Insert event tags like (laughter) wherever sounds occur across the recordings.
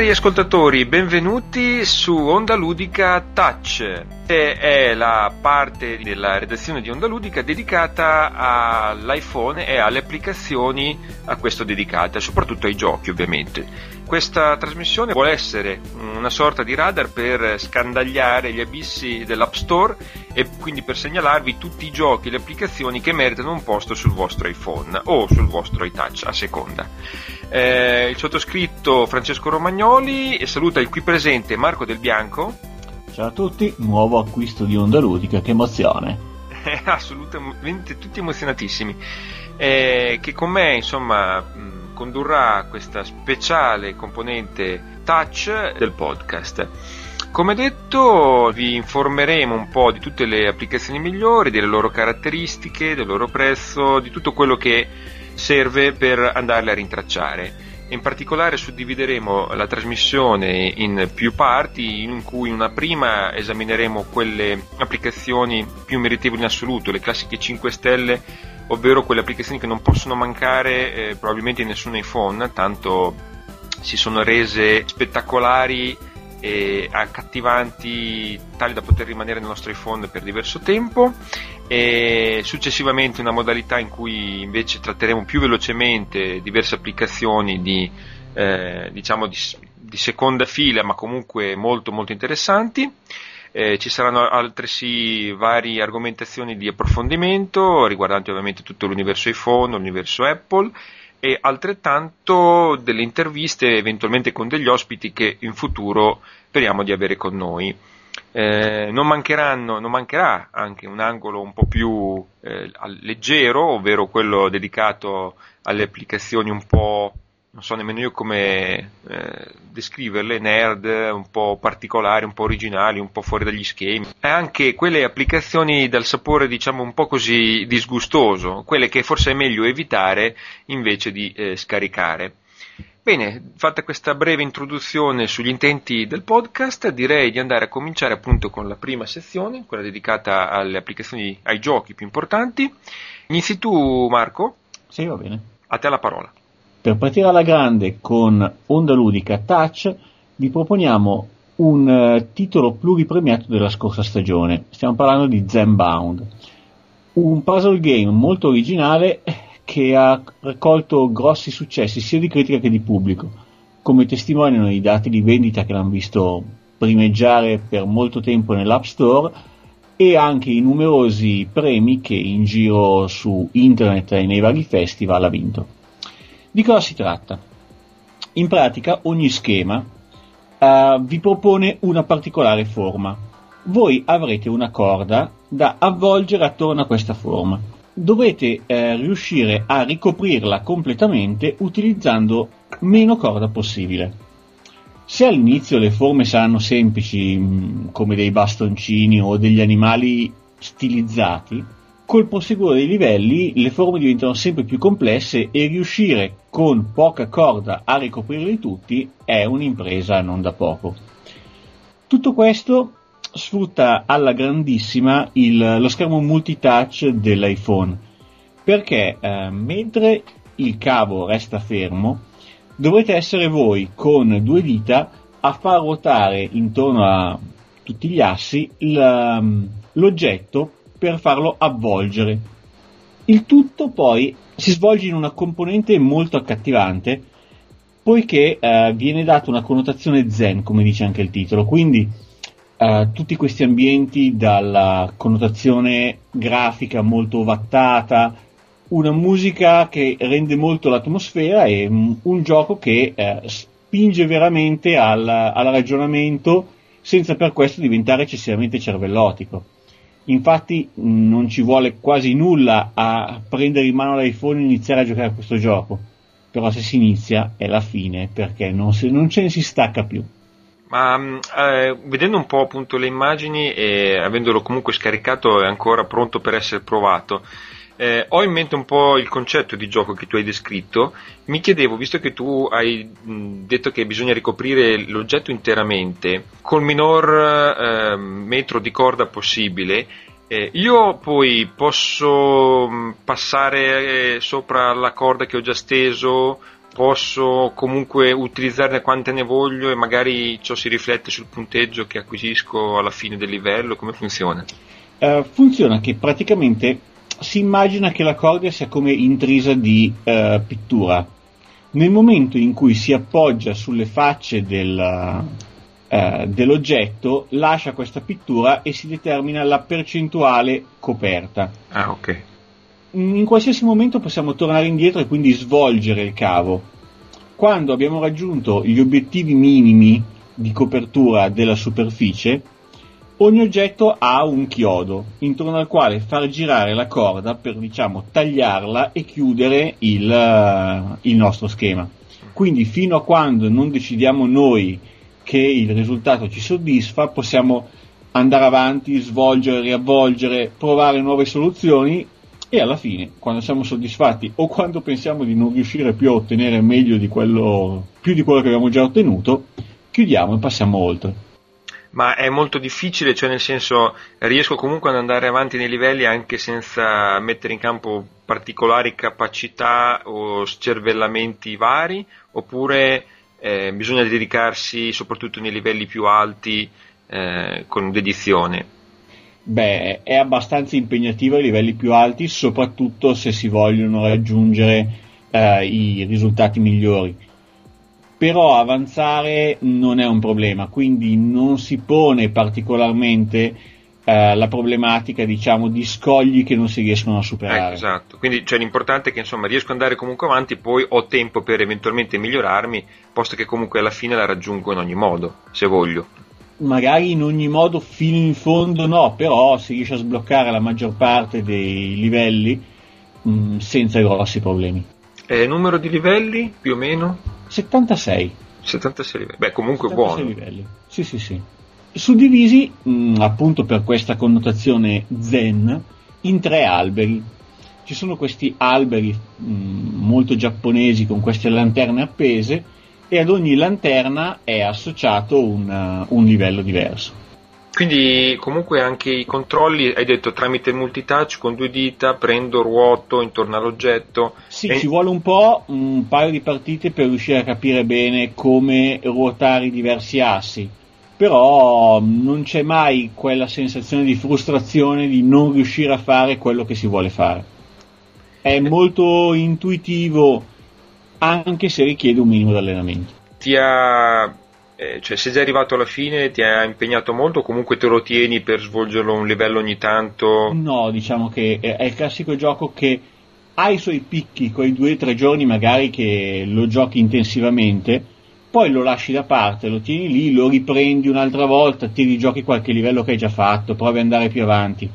Cari ascoltatori, benvenuti su Onda Ludica Touch. È la parte della redazione di Onda Ludica dedicata all'iPhone e alle applicazioni a questo dedicate, soprattutto ai giochi ovviamente. Questa trasmissione vuole essere una sorta di radar per scandagliare gli abissi dell'App Store e quindi per segnalarvi tutti i giochi e le applicazioni che meritano un posto sul vostro iPhone o sul vostro iTouch a seconda. Eh, il sottoscritto Francesco Romagnoli saluta il qui presente Marco Del Bianco. Ciao a tutti, nuovo acquisto di Onda Ludica, che emozione! (laughs) Assolutamente, tutti emozionatissimi. Eh, che con me, insomma, condurrà questa speciale componente touch del podcast. Come detto, vi informeremo un po' di tutte le applicazioni migliori, delle loro caratteristiche, del loro prezzo, di tutto quello che serve per andarle a rintracciare. In particolare suddivideremo la trasmissione in più parti, in cui in una prima esamineremo quelle applicazioni più meritevoli in assoluto, le classiche 5 stelle, ovvero quelle applicazioni che non possono mancare eh, probabilmente in nessun iPhone, tanto si sono rese spettacolari e accattivanti tali da poter rimanere nel nostro iPhone per diverso tempo e successivamente una modalità in cui invece tratteremo più velocemente diverse applicazioni di, eh, diciamo di, di, seconda fila ma comunque molto molto interessanti. Eh, ci saranno altresì varie argomentazioni di approfondimento riguardanti ovviamente tutto l'universo iPhone, l'universo Apple e altrettanto delle interviste eventualmente con degli ospiti che in futuro speriamo di avere con noi. Eh, non, non, mancherà anche un angolo un po' più eh, leggero, ovvero quello dedicato alle applicazioni un po', non so nemmeno io come eh, descriverle, nerd, un po' particolari, un po' originali, un po' fuori dagli schemi. E anche quelle applicazioni dal sapore diciamo un po' così disgustoso, quelle che forse è meglio evitare invece di eh, scaricare. Bene, fatta questa breve introduzione sugli intenti del podcast, direi di andare a cominciare appunto con la prima sezione, quella dedicata alle applicazioni, ai giochi più importanti. Inizi tu, Marco? Sì, va bene. A te la parola. Per partire alla grande con Onda Ludica Touch, vi proponiamo un uh, titolo pluripremiato della scorsa stagione. Stiamo parlando di Zenbound, un puzzle game molto originale che ha raccolto grossi successi sia di critica che di pubblico, come testimoniano i dati di vendita che l'hanno visto primeggiare per molto tempo nell'App Store e anche i numerosi premi che in giro su internet e nei vari festival ha vinto. Di cosa si tratta? In pratica ogni schema uh, vi propone una particolare forma. Voi avrete una corda da avvolgere attorno a questa forma dovete eh, riuscire a ricoprirla completamente utilizzando meno corda possibile. Se all'inizio le forme saranno semplici, mm, come dei bastoncini o degli animali stilizzati, col proseguo dei livelli le forme diventano sempre più complesse e riuscire con poca corda a ricoprirli tutti è un'impresa non da poco. Tutto questo sfrutta alla grandissima il, lo schermo multitouch dell'iPhone perché eh, mentre il cavo resta fermo dovrete essere voi con due dita a far ruotare intorno a tutti gli assi l'oggetto per farlo avvolgere. Il tutto poi si svolge in una componente molto accattivante poiché eh, viene data una connotazione zen, come dice anche il titolo, quindi Uh, tutti questi ambienti dalla connotazione grafica molto ovattata, una musica che rende molto l'atmosfera e um, un gioco che uh, spinge veramente al, al, ragionamento senza per questo diventare eccessivamente cervellotico. Infatti non ci vuole quasi nulla a prendere in mano l'iPhone e iniziare a giocare a questo gioco, però se si inizia è la fine perché non, se, non ce ne si stacca più. Ma mm, eh, vedendo un po' appunto le immagini e avendolo comunque scaricato è ancora pronto per essere provato, eh, ho in mente un po' il concetto di gioco che tu hai descritto. Mi chiedevo, visto che tu hai mm, detto che bisogna ricoprire l'oggetto interamente col minor eh, metro di corda possibile, eh, io poi posso mm, passare eh, sopra la corda che ho già steso posso comunque utilizzarne quante ne voglio e magari ciò si riflette sul punteggio che acquisisco alla fine del livello? Come funziona? Uh, funziona che praticamente si immagina che la corda sia come intrisa di uh, pittura. Nel momento in cui si appoggia sulle facce del, uh, dell'oggetto, lascia questa pittura e si determina la percentuale coperta. Ah, ok in qualsiasi momento possiamo tornare indietro e quindi svolgere il cavo. Quando abbiamo raggiunto gli obiettivi minimi di copertura della superficie, ogni oggetto ha un chiodo intorno al quale far girare la corda per diciamo tagliarla e chiudere il, il nostro schema. Quindi fino a quando non decidiamo noi che il risultato ci soddisfa, possiamo andare avanti, svolgere, riavvolgere, provare nuove soluzioni e alla fine, quando siamo soddisfatti o quando pensiamo di non riuscire più a ottenere meglio di quello, più di quello che abbiamo già ottenuto, chiudiamo e passiamo oltre. Ma è molto difficile, cioè nel senso riesco comunque ad andare avanti nei livelli anche senza mettere in campo particolari capacità o scervellamenti vari, oppure eh, bisogna dedicarsi soprattutto nei livelli più alti eh, con dedizione? Beh, è abbastanza impegnativo ai livelli più alti, soprattutto se si vogliono raggiungere eh, i risultati migliori. Però avanzare non è un problema, quindi non si pone particolarmente eh, la problematica, diciamo, di scogli che non si riescono a superare. Eh, esatto, quindi cioè, l'importante è che insomma riesco ad andare comunque avanti, poi ho tempo per eventualmente migliorarmi, posto che comunque alla fine la raggiungo in ogni modo, se voglio magari in ogni modo fino in fondo no, però si riesce a sbloccare la maggior parte dei livelli mh, mm, senza grossi problemi. E numero di livelli più o meno? 76. 76 livelli. Beh, comunque 76 buono. livelli. Sì, sì, sì. Suddivisi, mh, mm, appunto per questa connotazione zen, in tre alberi. Ci sono questi alberi mh, mm, molto giapponesi con queste lanterne appese e ad ogni lanterna è associato un, uh, un livello diverso. Quindi comunque anche i controlli, hai detto tramite multitouch con due dita, prendo, ruoto intorno all'oggetto. Sì, e... ci vuole un po', un paio di partite per riuscire a capire bene come ruotare i diversi assi, però non c'è mai quella sensazione di frustrazione di non riuscire a fare quello che si vuole fare. È molto intuitivo anche se richiede un minimo di allenamento. Ti ha, eh, cioè, sei già arrivato alla fine, ti ha impegnato molto o comunque te lo tieni per svolgerlo un livello ogni tanto? No, diciamo che è il classico gioco che ha i suoi picchi, quei due o tre giorni magari che lo giochi intensivamente, poi lo lasci da parte, lo tieni lì, lo riprendi un'altra volta, ti rigiochi qualche livello che hai già fatto, provi ad andare più avanti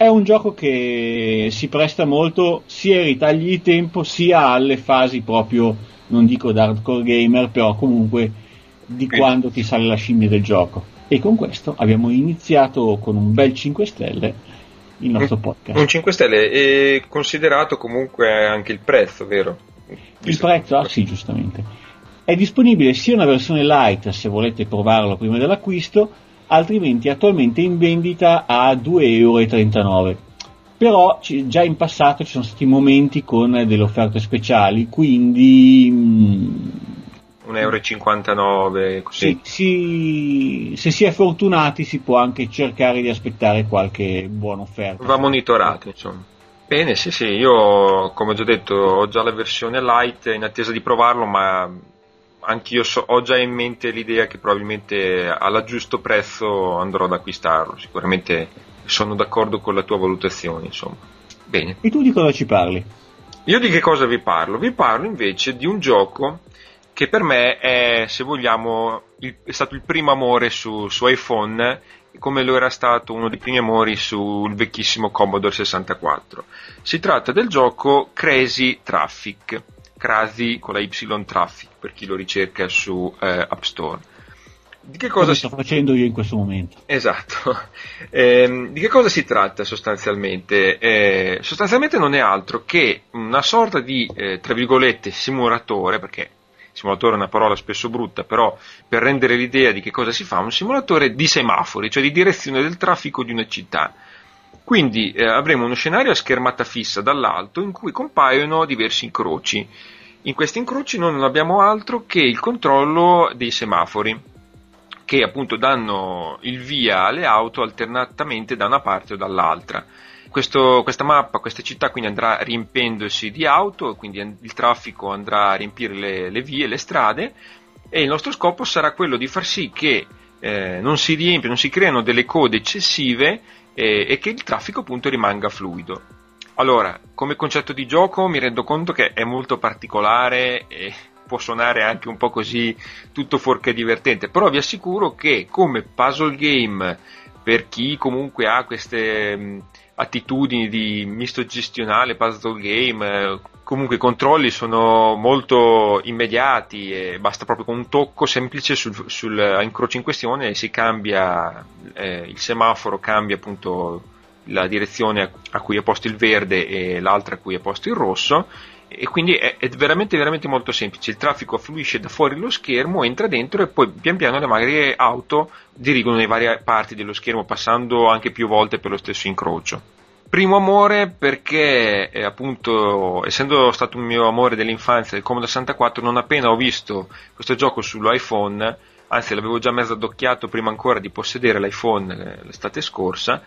è un gioco che si presta molto sia ai ritagli di tempo sia alle fasi proprio, non dico da hardcore gamer, però comunque di quando ti sale la scimmia del gioco. E con questo abbiamo iniziato con un bel 5 stelle il nostro podcast. Un 5 stelle e considerato comunque anche il prezzo, vero? Il prezzo? Ah sì, giustamente. È disponibile sia una versione light se volete provarlo prima dell'acquisto, altrimenti attualmente in vendita a 2,39 euro. Però già in passato ci sono stati momenti con delle offerte speciali, quindi... Mm, 1,59 euro così. Sì, sì, se si è fortunati si può anche cercare di aspettare qualche buona offerta. Va monitorato, insomma. Bene, sì, sì, io come ho già detto ho già la versione light in attesa di provarlo, ma anch'io so, ho già in mente l'idea che probabilmente alla giusto prezzo andrò ad acquistarlo. Sicuramente sono d'accordo con la tua valutazione, insomma. Bene. E tu di cosa ci parli? Io di che cosa vi parlo? Vi parlo invece di un gioco che per me è, se vogliamo, il, è stato il primo amore su, su iPhone come lo era stato uno dei primi amori sul vecchissimo Commodore 64. Si tratta del gioco Crazy Traffic. Crasi con la Y Traffic per chi lo ricerca su eh, App Store. Di che cosa Come si... sto facendo io in questo momento? Esatto. (laughs) Eh, di che cosa si tratta sostanzialmente? Eh, sostanzialmente non è altro che una sorta di, eh, tra virgolette, simulatore, perché simulatore è una parola spesso brutta, però per rendere l'idea di che cosa si fa, un simulatore di semafori, cioè di direzione del traffico di una città. Quindi eh, avremo uno scenario a schermata fissa dall'alto in cui compaiono diversi incroci In questi incroci noi non abbiamo altro che il controllo dei semafori che appunto danno il via alle auto alternatamente da una parte o dall'altra. Questo, questa mappa, questa città quindi andrà riempendosi di auto, quindi il traffico andrà a riempire le, le vie, le strade e il nostro scopo sarà quello di far sì che eh, non si riempie, non si creano delle code eccessive eh, e che il traffico appunto rimanga fluido. Allora, come concetto di gioco mi rendo conto che è molto particolare e può suonare anche un po' così tutto fuorché divertente, però vi assicuro che come puzzle game per chi comunque ha queste attitudini di misto gestionale, puzzle game, eh, comunque i controlli sono molto immediati e basta proprio con un tocco semplice sul, sul incrocio in questione e si cambia eh, il semaforo, cambia appunto la direzione a cui è posto il verde e l'altra a cui è posto il rosso e quindi è, è, veramente veramente molto semplice. Il traffico affluisce da fuori lo schermo entra dentro e poi pian piano le magari auto dirigono le varie parti dello schermo passando anche più volte per lo stesso incrocio. Primo amore perché eh, appunto essendo stato un mio amore dell'infanzia del Commodore 64 non appena ho visto questo gioco sull'iPhone anzi l'avevo già mezzo addocchiato prima ancora di possedere l'iPhone eh, l'estate scorsa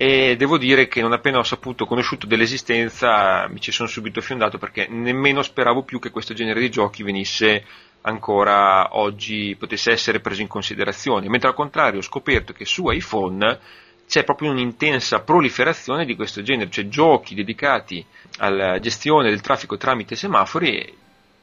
e devo dire che non appena ho saputo, conosciuto dell'esistenza, mi ci sono subito fiondato perché nemmeno speravo più che questo genere di giochi venisse ancora oggi, potesse essere preso in considerazione, mentre al contrario ho scoperto che su iPhone c'è proprio un'intensa proliferazione di questo genere, cioè giochi dedicati alla gestione del traffico tramite semafori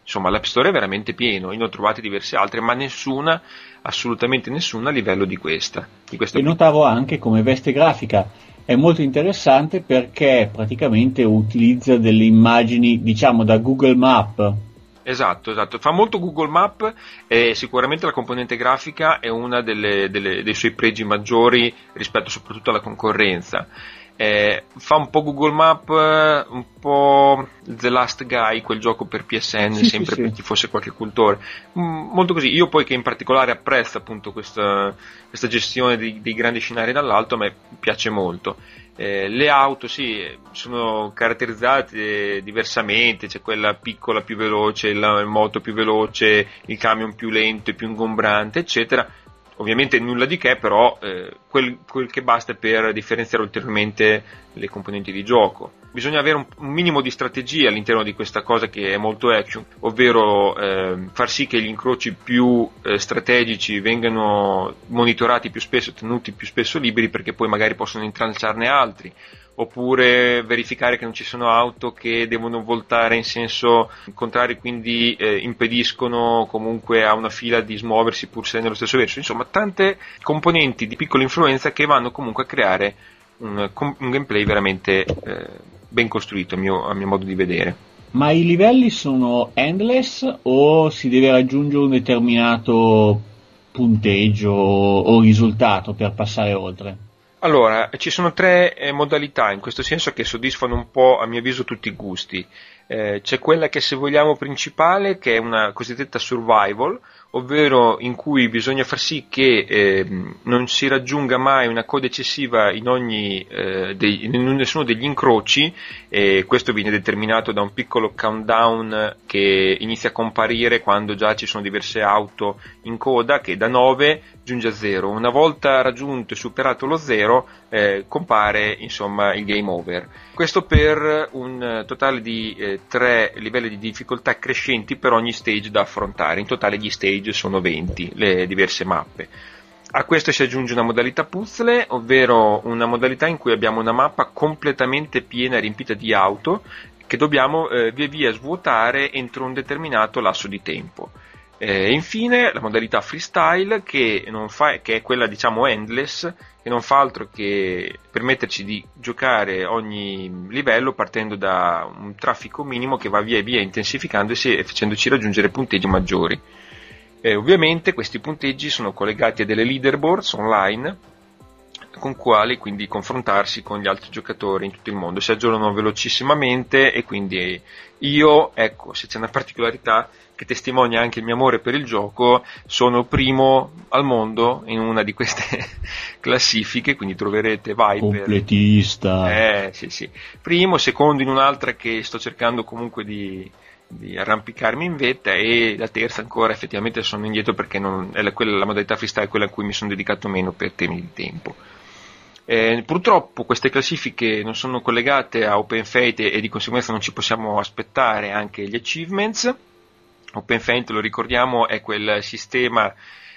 insomma l'App Store è veramente pieno, io ne ho trovate diverse altre, ma nessuna, assolutamente nessuna a livello di questa. Di e notavo anche come veste grafica è molto interessante perché praticamente utilizza delle immagini diciamo da Google Map. Esatto, esatto, fa molto Google Map e sicuramente la componente grafica è uno dei suoi pregi maggiori rispetto soprattutto alla concorrenza eh, fa un po' Google Map, un po' The Last Guy, quel gioco per PSN, sì, sempre sì, per chi fosse qualche cultore. Mm, molto così. Io poi che in particolare apprezzo appunto questa, questa gestione di, dei grandi scenari dall'alto, a me piace molto. Eh, le auto sì, sono caratterizzate diversamente, c'è quella piccola più veloce, la moto più veloce, il camion più lento e più ingombrante, eccetera Ovviamente nulla di che, però eh, quel, quel, che basta per differenziare ulteriormente le componenti di gioco. Bisogna avere un, un minimo di strategia all'interno di questa cosa che è molto action, ovvero eh, far sì che gli incroci più eh, strategici vengano monitorati più spesso, tenuti più spesso liberi perché poi magari possono intralciarne altri oppure verificare che non ci sono auto che devono voltare in senso contrario, quindi eh, impediscono comunque a una fila di smuoversi pur se nello stesso verso. Insomma, tante componenti di piccola influenza che vanno comunque a creare un, un gameplay veramente eh, ben costruito, a mio, a mio modo di vedere. Ma i livelli sono endless o si deve raggiungere un determinato punteggio o risultato per passare oltre? Allora, ci sono tre eh, modalità in questo senso che soddisfano un po' a mio avviso tutti i gusti. Eh, c'è quella che se vogliamo principale, che è una cosiddetta survival, ovvero in cui bisogna far sì che eh, non si raggiunga mai una coda eccessiva in, ogni, eh, dei, in nessuno degli incroci e questo viene determinato da un piccolo countdown che inizia a comparire quando già ci sono diverse auto in coda che da 9 giunge a 0. Una volta raggiunto e superato lo 0 eh, compare insomma il game over. Questo per un totale di eh, 3 livelli di difficoltà crescenti per ogni stage da affrontare. In totale gli stage sono 20, le diverse mappe. A questo si aggiunge una modalità puzzle, ovvero una modalità in cui abbiamo una mappa completamente piena e riempita di auto che dobbiamo eh, via via svuotare entro un determinato lasso di tempo. E infine la modalità freestyle che, fa, che, è quella diciamo endless che non fa altro che permetterci di giocare ogni livello partendo da un traffico minimo che va via via intensificandosi e facendoci raggiungere punteggi maggiori. E ovviamente questi punteggi sono collegati a delle leaderboards online con quali quindi confrontarsi con gli altri giocatori in tutto il mondo. Si aggiornano velocissimamente e quindi io, ecco, se c'è una particolarità che testimonia anche il mio amore per il gioco, sono primo al mondo in una di queste (laughs) classifiche, quindi troverete Viper. Completista. Eh, sì, sì. Primo, secondo in un'altra che sto cercando comunque di, di arrampicarmi in vetta e la terza ancora effettivamente sono indietro perché non, la, quella, la modalità freestyle è quella a cui mi sono dedicato meno per temi di tempo. Eh, purtroppo queste classifiche non sono collegate a Open Fate e, e, di conseguenza non ci possiamo aspettare anche gli achievements. Open Fate, lo ricordiamo, è quel sistema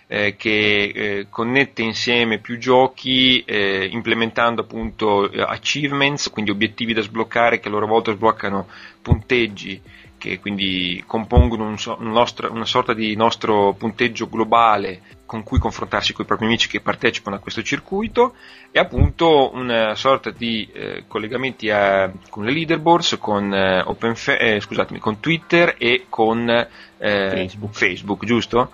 eh, che eh, connette insieme più giochi eh, implementando appunto eh, achievements, quindi obiettivi da sbloccare che a loro volta sbloccano punteggi che quindi compongono un so, un nostro, una sorta di nostro punteggio globale con cui confrontarsi con i propri amici che partecipano a questo circuito e appunto una sorta di eh, collegamenti a, con le leaderboards, con, eh, Fa- eh, scusatemi, con Twitter e con eh, Facebook. Facebook, giusto?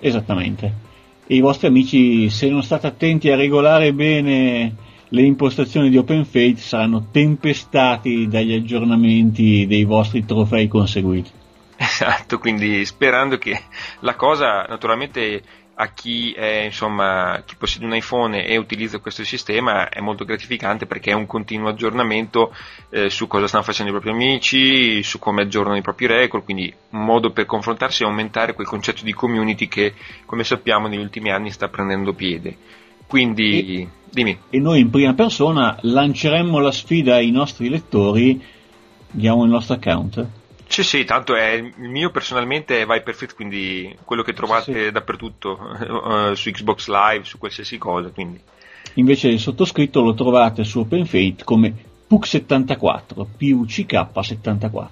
Esattamente. E i vostri amici, se non state attenti a regolare bene le impostazioni di OpenFate saranno tempestati dagli aggiornamenti dei vostri trofei conseguiti. Esatto, quindi sperando che la cosa naturalmente a chi, è, insomma, chi possiede un iPhone e utilizza questo sistema è molto gratificante perché è un continuo aggiornamento eh, su cosa stanno facendo i propri amici, su come aggiornano i propri record, quindi un modo per confrontarsi e aumentare quel concetto di community che, come sappiamo, negli ultimi anni sta prendendo piede. Quindi, e, dimmi. E noi in prima persona lanceremmo la sfida ai nostri lettori, diamo il nostro account. Sì, sì, tanto è il mio personalmente è Viperfit, quindi quello che trovate sì, sì. dappertutto, uh, su Xbox Live, su qualsiasi cosa. Quindi. Invece il sottoscritto lo trovate su OpenFate come PUC74, PUCK74.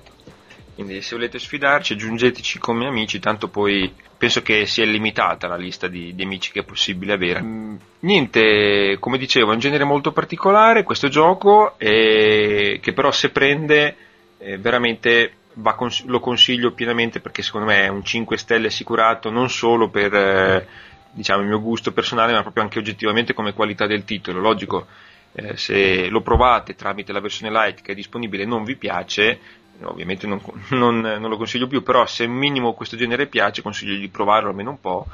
Quindi se volete sfidarci aggiungeteci come amici, tanto poi penso che sia limitata la lista di, di amici che è possibile avere. Mm, niente, come dicevo, è un genere molto particolare questo gioco, eh, che però se prende eh, veramente cons- lo consiglio pienamente perché secondo me è un 5 stelle assicurato non solo per eh, diciamo, il mio gusto personale, ma proprio anche oggettivamente come qualità del titolo. Logico. Eh, se lo provate tramite la versione light che è disponibile e non vi piace, ovviamente non, non, non, lo consiglio più, però se minimo questo genere piace consiglio di provarlo almeno un po',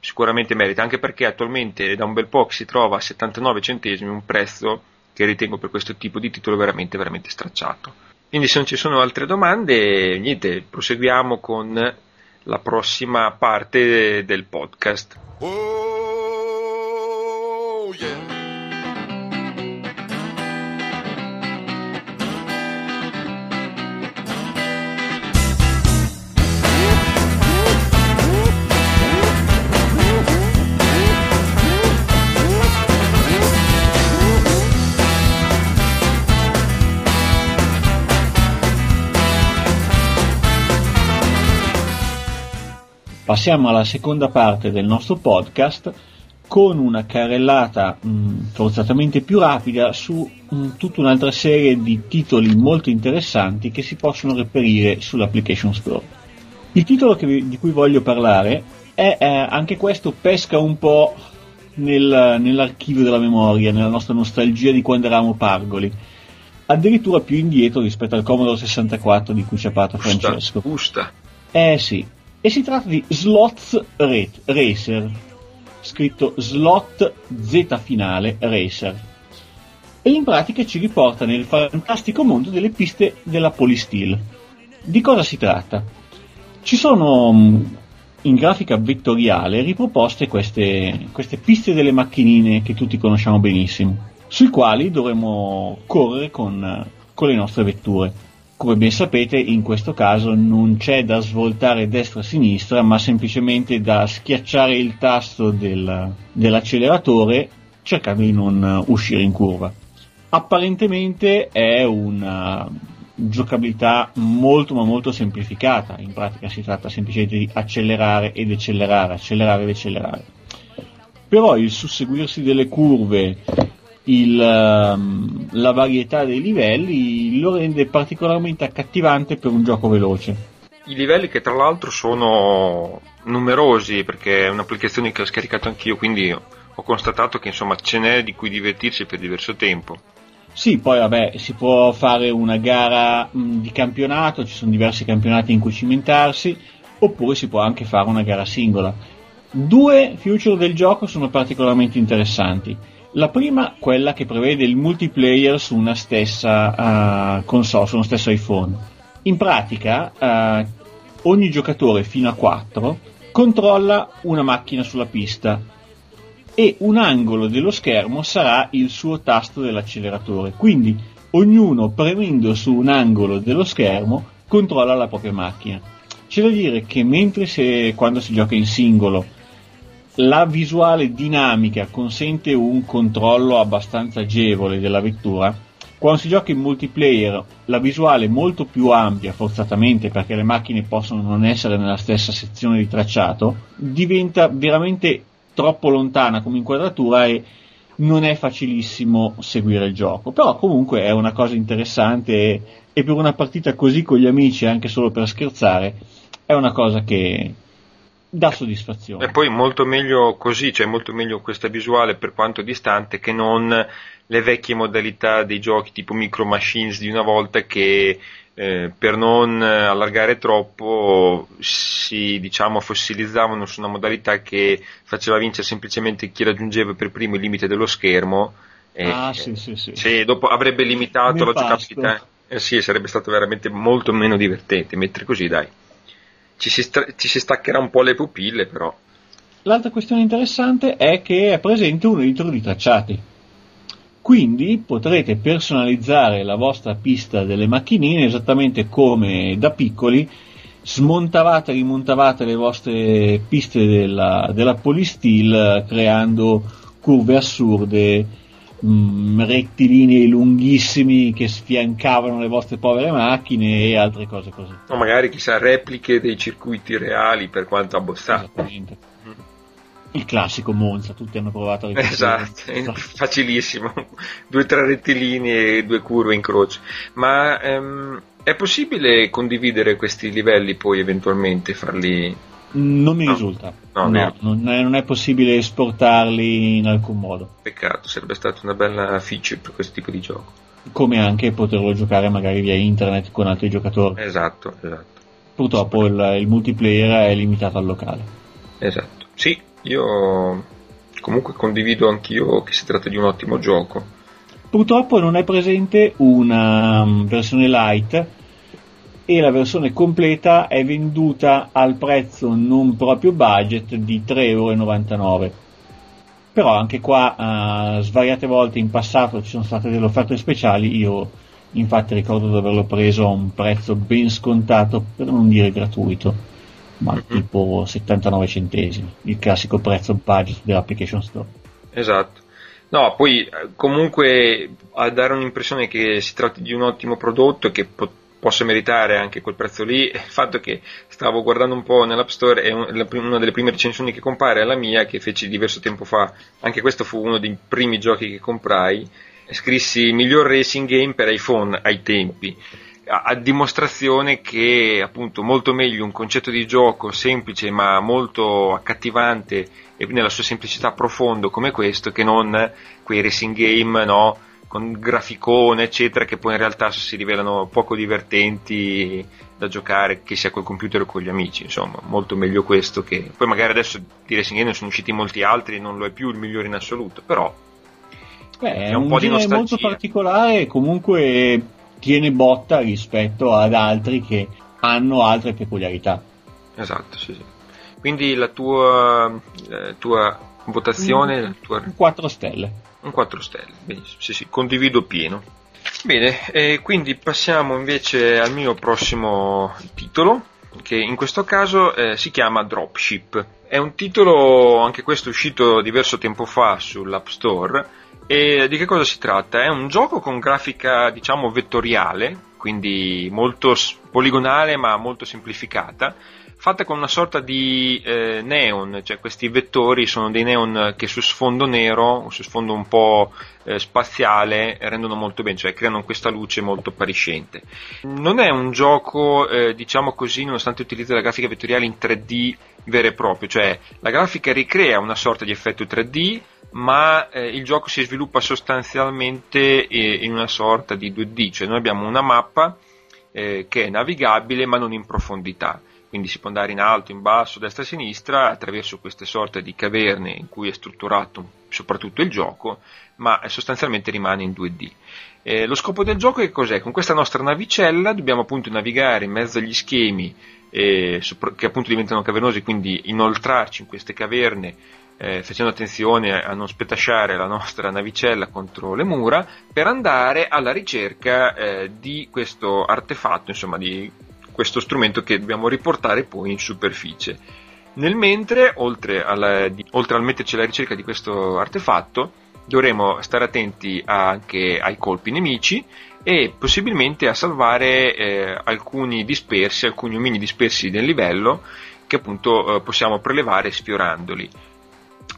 sicuramente merita, anche perché attualmente da un bel po' si trova a 79 centesimi, un prezzo che ritengo per questo tipo di titolo veramente, veramente stracciato. Quindi se non ci sono altre domande, niente, proseguiamo con la prossima parte del podcast. Oh, yeah. Passiamo alla seconda parte del nostro podcast con una carrellata mh, forzatamente più rapida su mh, tutta un'altra serie di titoli molto interessanti che si possono reperire sull'application store. Il titolo vi, di cui voglio parlare è eh, anche questo pesca un po' nel, nell'archivio della memoria, nella nostra nostalgia di quando eravamo pargoli addirittura più indietro rispetto al Commodore 64 di cui ci ha parlato Francesco. Gusta. Eh sì, e si tratta di Slots Racer, scritto Slot Z finale Racer. E in pratica ci riporta nel fantastico mondo delle piste della Polysteel. Di cosa si tratta? Ci sono mm, in grafica vettoriale riproposte queste, queste piste delle macchinine che tutti conosciamo benissimo, sui quali dovremo correre con, con le nostre vetture. Come ben sapete, in questo caso non c'è da svoltare destra-sinistra, ma semplicemente da schiacciare il tasto del, dell'acceleratore cercando di non uscire in curva. Apparentemente è una giocabilità molto ma molto semplificata, in pratica si tratta semplicemente di accelerare ed accelerare, accelerare ed accelerare. Però il susseguirsi delle curve il, um, la varietà dei livelli lo rende particolarmente accattivante per un gioco veloce. I livelli che tra l'altro sono numerosi perché è un'applicazione che ho scaricato anch'io, quindi ho constatato che insomma ce n'è di cui divertirsi per diverso tempo. Sì, poi vabbè, si può fare una gara mh, di campionato, ci sono diversi campionati in cui cimentarsi, oppure si può anche fare una gara singola. Due feature del gioco sono particolarmente interessanti. La prima, quella che prevede il multiplayer su una stessa uh, console, su uno stesso iPhone. In pratica, eh, ogni giocatore fino a 4 controlla una macchina sulla pista e un angolo dello schermo sarà il suo tasto dell'acceleratore. Quindi ognuno premendo su un angolo dello schermo controlla la propria macchina. C'è da dire che mentre se, quando si gioca in singolo la visuale dinamica consente un controllo abbastanza agevole della vettura, quando si gioca in multiplayer la visuale è molto più ampia, forzatamente perché le macchine possono non essere nella stessa sezione di tracciato, diventa veramente troppo lontana come inquadratura e non è facilissimo seguire il gioco. Però comunque è una cosa interessante e, e per una partita così con gli amici, anche solo per scherzare, è una cosa che dà soddisfazione. E poi molto meglio così, cioè molto meglio questa visuale per quanto distante che non le vecchie modalità dei giochi tipo Micro Machines di una volta che eh, per non allargare troppo si diciamo fossilizzavano su una modalità che faceva vincere semplicemente chi raggiungeva per primo il limite dello schermo e, ah, sì, sì, sì. Se dopo avrebbe limitato la giocabilità eh sì, sarebbe stato veramente molto meno divertente mentre così dai ci si, ci si staccherà un po' le pupille però. L'altra questione interessante è che è presente un editor di tracciati. Quindi potrete personalizzare la vostra pista delle macchinine esattamente come da piccoli smontavate e rimontavate le vostre piste della, della Polysteel creando curve assurde, mh, mm, rettilinei lunghissimi che sfiancavano le vostre povere macchine e altre cose così. O magari chissà repliche dei circuiti reali per quanto abbossato. Esattamente il classico Monza, tutti hanno provato a ripetere. Esatto, facilissimo, (laughs) due o tre rettilini e due curve in croce. Ma ehm, è possibile condividere questi livelli poi eventualmente, farli... Non mi no. risulta, no, no non, è, non, è, possibile esportarli in alcun modo. Peccato, sarebbe stata una bella feature per questo tipo di gioco. Come anche poterlo giocare magari via internet con altri giocatori. Esatto, esatto. Purtroppo il, il multiplayer è limitato al locale. Esatto, sì, io comunque condivido anch'io che si tratta di un ottimo gioco. Purtroppo non è presente una um, versione light e la versione completa è venduta al prezzo non proprio budget di 3,99€. Però anche qua uh, svariate volte in passato ci sono state delle offerte speciali, io infatti ricordo di averlo preso a un prezzo ben scontato, per non dire gratuito ma mm-hmm. tipo 79 centesimi, il classico prezzo budget dell'application store. Esatto. No, poi eh, comunque a dare un'impressione che si tratti di un ottimo prodotto e che po- possa meritare anche quel prezzo lì, il fatto che stavo guardando un po' nell'App Store e una delle prime recensioni che compare è la mia che feci diverso tempo fa, anche questo fu uno dei primi giochi che comprai, scrissi miglior racing game per iPhone ai tempi. A dimostrazione che appunto molto meglio un concetto di gioco semplice ma molto accattivante e nella sua semplicità profondo come questo che non quei racing game no, con graficone eccetera che poi in realtà si rivelano poco divertenti da giocare che sia col computer o con gli amici insomma molto meglio questo che poi magari adesso di racing game ne sono usciti molti altri e non lo è più il migliore in assoluto però Beh, è un, un po' di nostalgia molto particolare comunque tiene botta rispetto ad altri che hanno altre peculiarità. Esatto, sì, sì. Quindi la tua, la eh, tua votazione... Un, tua... un 4 stelle. Un 4 stelle, benissimo, sì, sì, condivido pieno. Bene, e quindi passiamo invece al mio prossimo titolo, che in questo caso eh, si chiama Dropship. È un titolo, anche questo uscito diverso tempo fa sull'App Store, e di che cosa si tratta? È un gioco con grafica, diciamo, vettoriale, quindi molto poligonale ma molto semplificata, fatta con una sorta di eh, neon, cioè questi vettori sono dei neon che su sfondo nero, su sfondo un po' eh, spaziale, rendono molto bene, cioè creano questa luce molto appariscente. Non è un gioco, eh, diciamo così, nonostante utilizzi la grafica vettoriale in 3D vero e proprio, cioè la grafica ricrea una sorta di effetto 3D, ma eh, il gioco si sviluppa sostanzialmente eh, in una sorta di 2D, cioè noi abbiamo una mappa eh, che è navigabile ma non in profondità. Quindi si può andare in alto, in basso, destra e sinistra attraverso queste sorte di caverne in cui è strutturato soprattutto il gioco, ma sostanzialmente rimane in 2D. Eh, lo scopo del gioco è cos'è? Con questa nostra navicella dobbiamo appunto navigare in mezzo agli schemi eh, che appunto diventano cavernosi, quindi inoltrarci in queste caverne eh, facendo attenzione a non spetasciare la nostra navicella contro le mura per andare alla ricerca eh, di questo artefatto, insomma di questo strumento che dobbiamo riportare poi in superficie. Nel mentre, oltre, alla, di, oltre al metterci alla ricerca di questo artefatto, dovremo stare attenti anche ai colpi nemici e possibilmente a salvare eh, alcuni dispersi, alcuni omini dispersi del livello che appunto eh, possiamo prelevare sfiorandoli.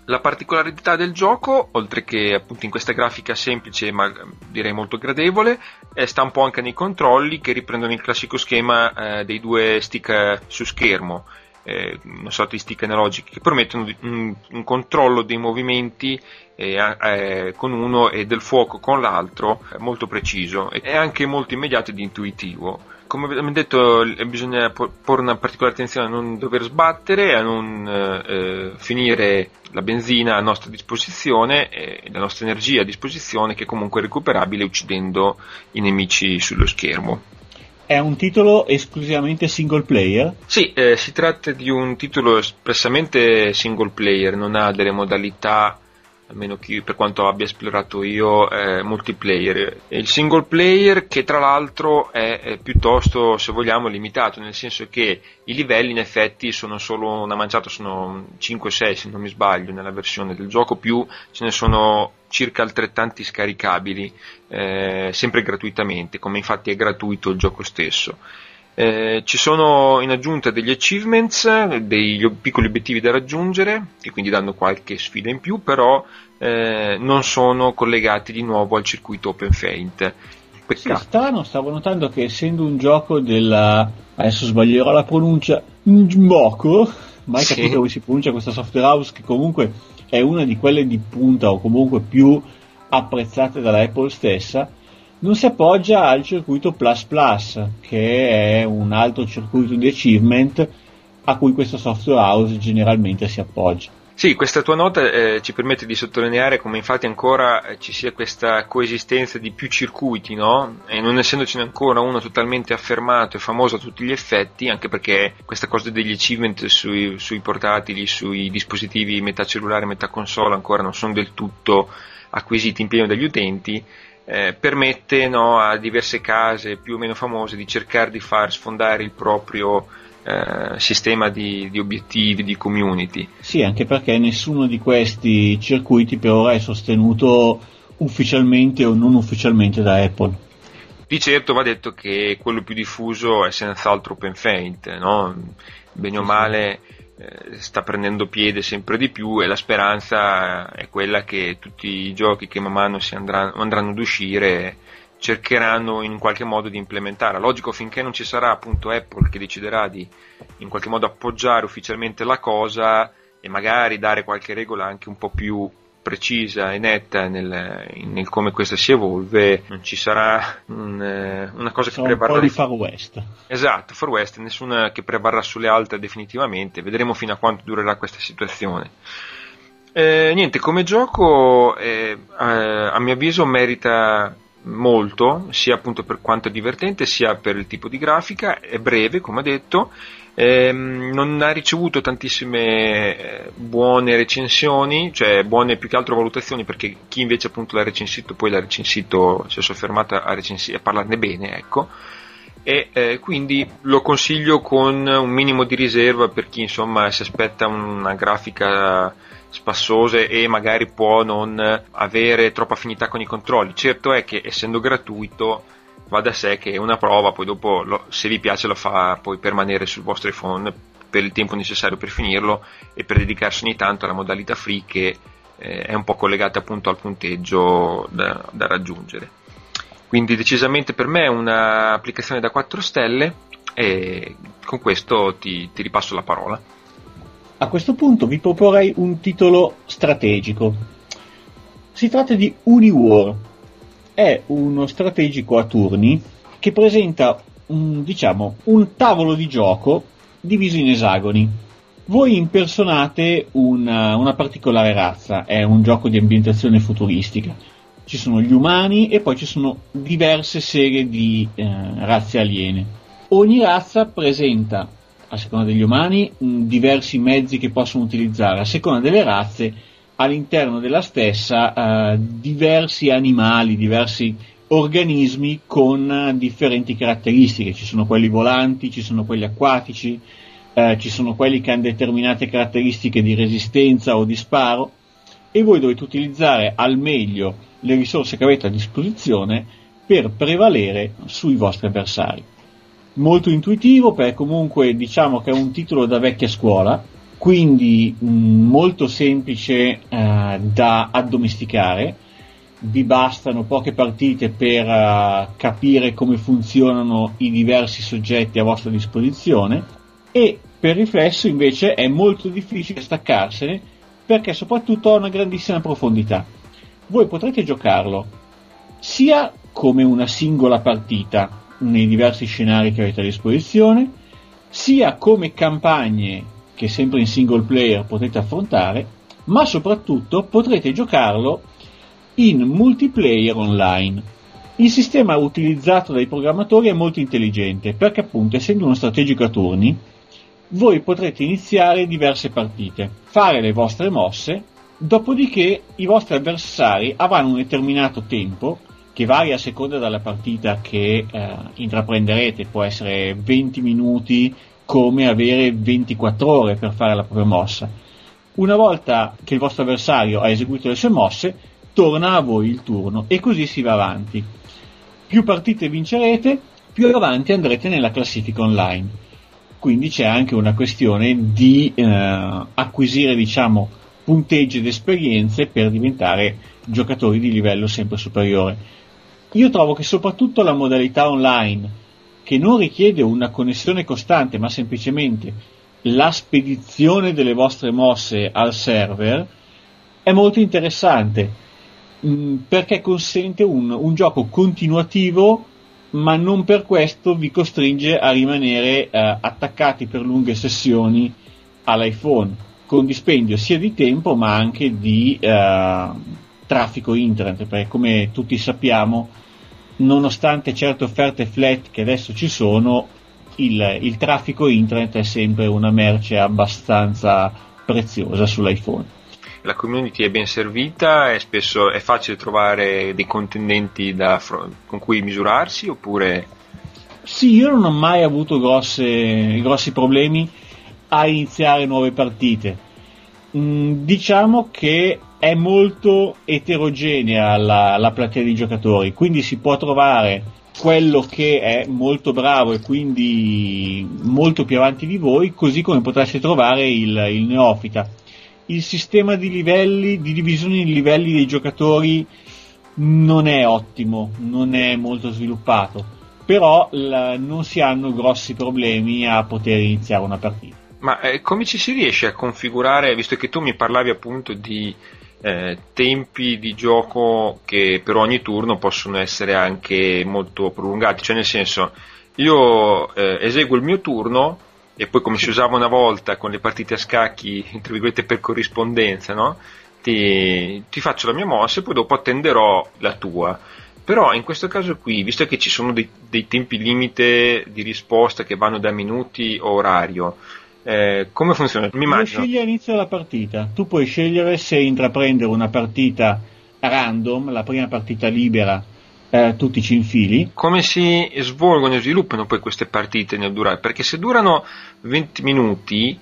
La particolarità del gioco, oltre che appunto in questa grafica semplice ma direi molto gradevole, sta un po' anche nei controlli che riprendono il classico schema eh, dei due stick eh, su schermo, eh, una sorta di stick analogici che permettono un, un controllo dei movimenti eh, eh, con uno e del fuoco con l'altro molto preciso e anche molto immediato ed intuitivo come abbiamo detto, bisogna porre una particolare attenzione a non dover sbattere, a non eh, finire la benzina a nostra disposizione e la nostra energia a disposizione che è comunque recuperabile uccidendo i nemici sullo schermo. È un titolo esclusivamente single player? Sì, eh, si tratta di un titolo espressamente single player, non ha delle modalità almeno chi, per quanto abbia esplorato io, eh, multiplayer. Il single player che tra l'altro è, è, piuttosto, se vogliamo, limitato, nel senso che i livelli in effetti sono solo una manciata, sono 5-6 se non mi sbaglio nella versione del gioco, più ce ne sono circa altrettanti scaricabili, eh, sempre gratuitamente, come infatti è gratuito il gioco stesso. Eh, ci sono in aggiunta degli achievements, dei piccoli obiettivi da raggiungere, che quindi danno qualche sfida in più, però eh, non sono collegati di nuovo al circuito Open Feint. Sì, strano, stavo notando che essendo un gioco della... adesso sbaglierò la pronuncia, Njmoko, mai sì. capito come si pronuncia questa software house, che comunque è una di quelle di punta o comunque più apprezzate dalla Apple stessa, non si appoggia al circuito Plus Plus, che è un altro circuito di achievement a cui questo software house generalmente si appoggia. Sì, questa tua nota eh, ci permette di sottolineare come infatti ancora eh, ci sia questa coesistenza di più circuiti, no? E non essendocene ancora uno totalmente affermato e famoso a tutti gli effetti, anche perché questa cosa degli achievement sui, sui portatili, sui dispositivi metà cellulare metà console ancora non sono del tutto acquisiti in pieno dagli utenti, eh, permette no, a diverse case più o meno famose di cercare di far sfondare il proprio eh, sistema di, di, obiettivi, di community. Sì, anche perché nessuno di questi circuiti per ora è sostenuto ufficialmente o non ufficialmente da Apple. Di certo va detto che quello più diffuso è senz'altro OpenFaint, no? bene o male eh, sta prendendo piede sempre di più e la speranza è quella che tutti i giochi che man mano andranno, andranno ad uscire cercheranno in qualche modo di implementare. Logico finché non ci sarà appunto Apple che deciderà di in qualche modo appoggiare ufficialmente la cosa e magari dare qualche regola anche un po' più precisa e netta nel, nel come questa si evolve, non ci sarà un, eh, una cosa che prevarrà. Un po' di Far West. Esatto, Far West, nessuna che prevarrà sulle altre definitivamente, vedremo fino a quanto durerà questa situazione. Eh, niente, come gioco eh, a mio avviso merita molto, sia appunto per quanto è divertente, sia per il tipo di grafica, è breve, come ho detto, ehm, non ha ricevuto tantissime eh, buone recensioni, cioè buone più che altro valutazioni, perché chi invece appunto l'ha recensito, poi l'ha recensito, si è soffermato a, recensi- a parlarne bene, ecco. E eh, quindi lo consiglio con un minimo di riserva per chi insomma si aspetta una grafica spassose e magari può non avere troppa affinità con i controlli. Certo è che essendo gratuito va da sé che è una prova, poi dopo lo, se vi piace lo fa poi permanere sul vostro iPhone per il tempo necessario per finirlo e per dedicarsi ogni tanto alla modalità free che eh, è un po' collegata appunto al punteggio da, da raggiungere. Quindi decisamente per me è un'applicazione da 4 stelle e con questo ti, ti ripasso la parola. A questo punto vi proporrei un titolo strategico. Si tratta di Uniwar. È uno strategico a turni che presenta un, diciamo, un tavolo di gioco diviso in esagoni. Voi impersonate una, una particolare razza, è un gioco di ambientazione futuristica. Ci sono gli umani e poi ci sono diverse serie di eh, razze aliene. Ogni razza presenta, a seconda degli umani, diversi mezzi che possono utilizzare, a seconda delle razze all'interno della stessa eh, diversi animali, diversi organismi con differenti caratteristiche, ci sono quelli volanti, ci sono quelli acquatici, eh, ci sono quelli che hanno determinate caratteristiche di resistenza o di sparo. E voi dovete utilizzare al meglio le risorse che avete a disposizione per prevalere sui vostri avversari. Molto intuitivo perché comunque diciamo che è un titolo da vecchia scuola, quindi molto semplice eh, da addomesticare, vi bastano poche partite per uh, capire come funzionano i diversi soggetti a vostra disposizione e per riflesso invece è molto difficile staccarsene perché soprattutto ha una grandissima profondità. Voi potrete giocarlo sia come una singola partita nei diversi scenari che avete a disposizione, sia come campagne che sempre in single player potete affrontare, ma soprattutto potrete giocarlo in multiplayer online. Il sistema utilizzato dai programmatori è molto intelligente perché appunto essendo uno strategico a turni, voi potrete iniziare diverse partite, fare le vostre mosse, dopodiché i vostri avversari avranno un determinato tempo che varia a seconda dalla partita che eh, intraprenderete, può essere 20 minuti come avere 24 ore per fare la propria mossa. Una volta che il vostro avversario ha eseguito le sue mosse, torna a voi il turno e così si va avanti. Più partite vincerete, più avanti andrete nella classifica online. Quindi c'è anche una questione di eh, acquisire, diciamo, punteggi ed esperienze per diventare giocatori di livello sempre superiore. Io trovo che soprattutto la modalità online, che non richiede una connessione costante, ma semplicemente la spedizione delle vostre mosse al server, è molto interessante Mm, perché consente un, un, gioco continuativo ma non per questo vi costringe a rimanere eh, attaccati per lunghe sessioni all'iPhone con dispendio sia di tempo ma anche di eh, traffico internet perché come tutti sappiamo nonostante certe offerte flat che adesso ci sono il, il traffico internet è sempre una merce abbastanza preziosa sull'iPhone la community è ben servita, è, spesso, è facile trovare dei contendenti da, con cui misurarsi oppure... Sì, io non ho mai avuto grosse, grossi problemi a iniziare nuove partite. Mm, diciamo che è molto eterogenea la, la platea di giocatori, quindi si può trovare quello che è molto bravo e quindi molto più avanti di voi, così come potreste trovare il, il neofita il sistema di livelli, di divisione in livelli dei giocatori non è ottimo, non è molto sviluppato, però la, non si hanno grossi problemi a poter iniziare una partita. Ma eh, come ci si riesce a configurare, visto che tu mi parlavi appunto di eh, tempi di gioco che per ogni turno possono essere anche molto prolungati, cioè nel senso io eh, eseguo il mio turno, e poi come si usava una volta con le partite a scacchi, (laughs) tra virgolette per corrispondenza, no? ti, ti, faccio la mia mossa e poi dopo attenderò la tua. Però in questo caso qui, visto che ci sono dei, dei tempi limite di risposta che vanno da minuti o orario, eh, come funziona? Mi immagino. Lo scegli all'inizio della partita. Tu puoi scegliere se intraprendere una partita random, la prima partita libera eh, tutti ci infili. Come si svolgono e sviluppano poi queste partite nel durare? Perché se durano 20 minuti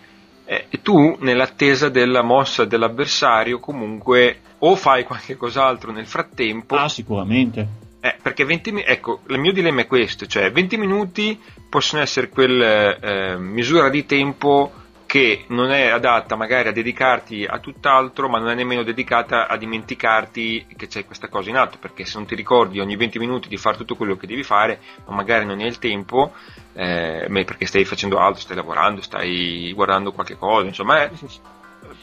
eh, tu nell'attesa della mossa dell'avversario comunque o fai qualche cos'altro nel frattempo. Ah, sicuramente. Eh, perché 20 ecco, il mio dilemma è questo, cioè 20 minuti possono essere quella eh, misura di tempo che non è adatta magari a dedicarti a tutt'altro, ma non è nemmeno dedicata a dimenticarti che c'è questa cosa in atto, perché se non ti ricordi ogni 20 minuti di fare tutto quello che devi fare, ma magari non hai il tempo, eh, perché stai facendo altro, stai lavorando, stai guardando qualche cosa, insomma, eh,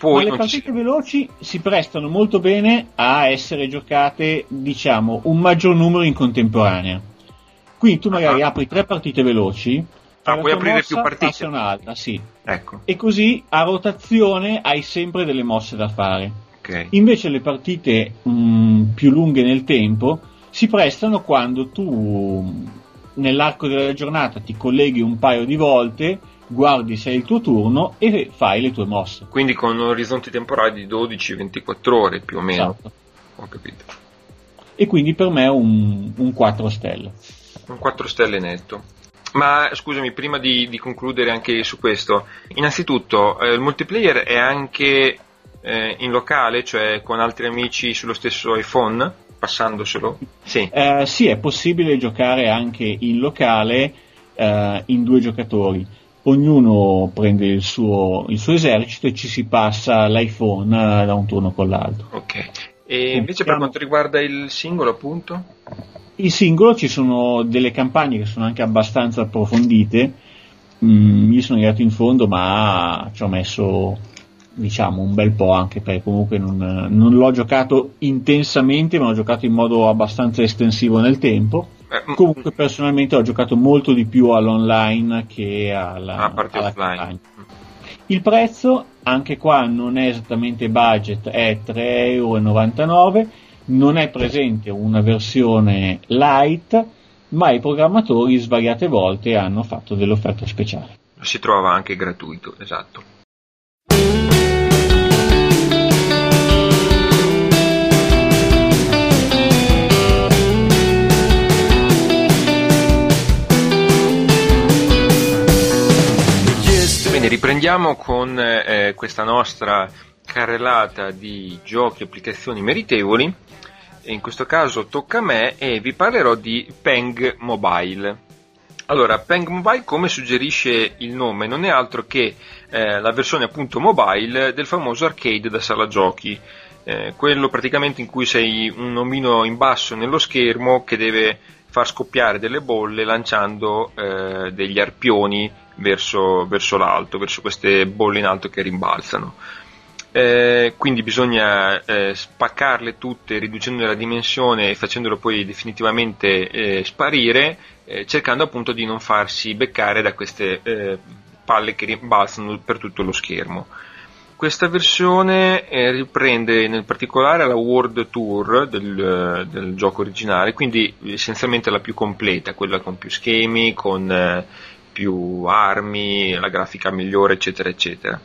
poi ma le partite ci... veloci si prestano molto bene a essere giocate, diciamo, un maggior numero in contemporanea. Quindi tu magari ah. apri tre partite veloci, Ah, puoi aprire mossa, più partite. un'altra, sì. Ecco. E così a rotazione hai sempre delle mosse da fare. Okay. Invece le partite mh, mm, più lunghe nel tempo si prestano quando tu nell'arco della giornata ti colleghi un paio di volte, guardi se è il tuo turno e fai le tue mosse. Quindi con orizzonti temporali di 12-24 ore più o meno. Esatto. Ho capito. E quindi per me è un, un 4 stelle. Un 4 stelle netto. Ma scusami, prima di, di, concludere anche su questo, innanzitutto eh, il multiplayer è anche eh, in locale, cioè con altri amici sullo stesso iPhone, passandoselo? Sì. Eh, sì, è possibile giocare anche in locale eh, in due giocatori. Ognuno prende il suo, il suo, esercito e ci si passa l'iPhone da un turno con l'altro. Ok. E invece per quanto riguarda il singolo, appunto? Il singolo ci sono delle campagne che sono anche abbastanza approfondite. Mm, io sono arrivato in fondo, ma ci ho messo diciamo un bel po' anche perché comunque non, non, l'ho giocato intensamente ma l'ho giocato in modo abbastanza estensivo nel tempo comunque personalmente ho giocato molto di più all'online che alla, ah, parte alla offline. il prezzo anche qua non è esattamente budget è 3,99€ non è presente una versione light ma i programmatori svariate volte hanno fatto delle offerte speciali si trova anche gratuito esatto Bene, riprendiamo con eh, questa nostra carrellata di giochi e applicazioni meritevoli. In questo caso tocca a me e vi parlerò di Peng Mobile. Allora, Peng Mobile, come suggerisce il nome, non è altro che eh, la versione appunto mobile del famoso arcade da sala giochi. Eh, quello praticamente in cui sei un omino in basso nello schermo che deve far scoppiare delle bolle lanciando eh, degli arpioni verso, verso l'alto, verso queste bolle in alto che rimbalzano. Eh, quindi bisogna eh, spaccarle tutte riducendo la dimensione e facendolo poi definitivamente eh, sparire, eh, cercando appunto di non farsi beccare da queste eh, palle che rimbalzano per tutto lo schermo. Questa versione eh, riprende nel particolare la World Tour del, del, gioco originale, quindi essenzialmente la più completa, quella con più schemi, con più armi, la grafica migliore, eccetera, eccetera.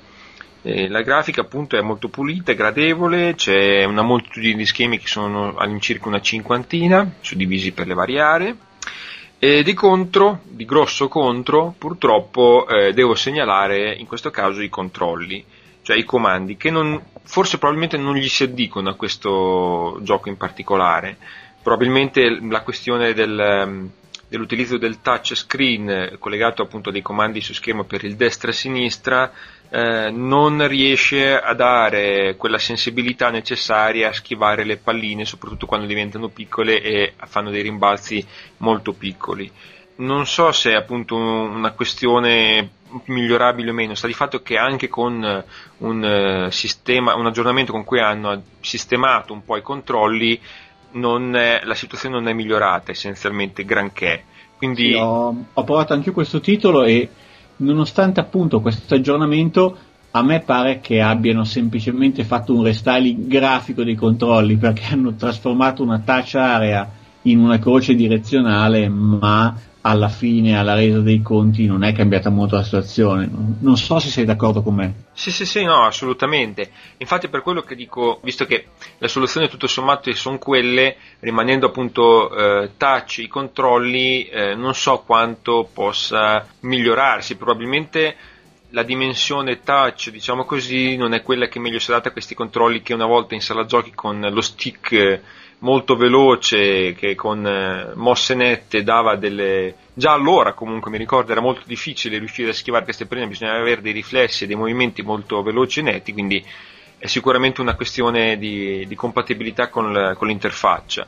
E la grafica appunto è molto pulita, è gradevole, c'è una moltitudine di schemi che sono all'incirca una cinquantina, suddivisi per le varie aree. E di contro, di grosso contro, purtroppo eh, devo segnalare in questo caso i controlli, cioè i comandi, che non, forse probabilmente non gli si addicono a questo gioco in particolare. Probabilmente la questione del, dell'utilizzo del touch screen collegato appunto a dei comandi su schermo per il destra e sinistra eh, non riesce a dare quella sensibilità necessaria a schivare le palline, soprattutto quando diventano piccole e fanno dei rimbalzi molto piccoli. Non so se è appunto una questione migliorabile o meno, sta di fatto che anche con un, uh, sistema, un aggiornamento con cui hanno sistemato un po' i controlli, è, la situazione non è migliorata essenzialmente granché. Quindi... Sì, ho, ho provato anche questo titolo e nonostante appunto questo aggiornamento a me pare che abbiano semplicemente fatto un restyling grafico dei controlli perché (laughs) hanno trasformato una touch area in una croce direzionale ma alla fine, alla resa dei conti, non è cambiata molto la situazione. Non so se sei d'accordo con me. Sì, sì, sì, no, assolutamente. Infatti per quello che dico, visto che le soluzioni tutto sommato sono quelle, rimanendo appunto eh, touch i controlli, eh, non so quanto possa migliorarsi. Probabilmente la dimensione touch, diciamo così, non è quella che meglio si adatta a questi controlli che una volta in sala giochi con lo stick molto veloce che con eh, mosse nette dava delle già allora comunque mi ricordo era molto difficile riuscire a schivare queste prene bisognava avere dei riflessi e dei movimenti molto veloci e netti quindi è sicuramente una questione di, di compatibilità con, con, l'interfaccia.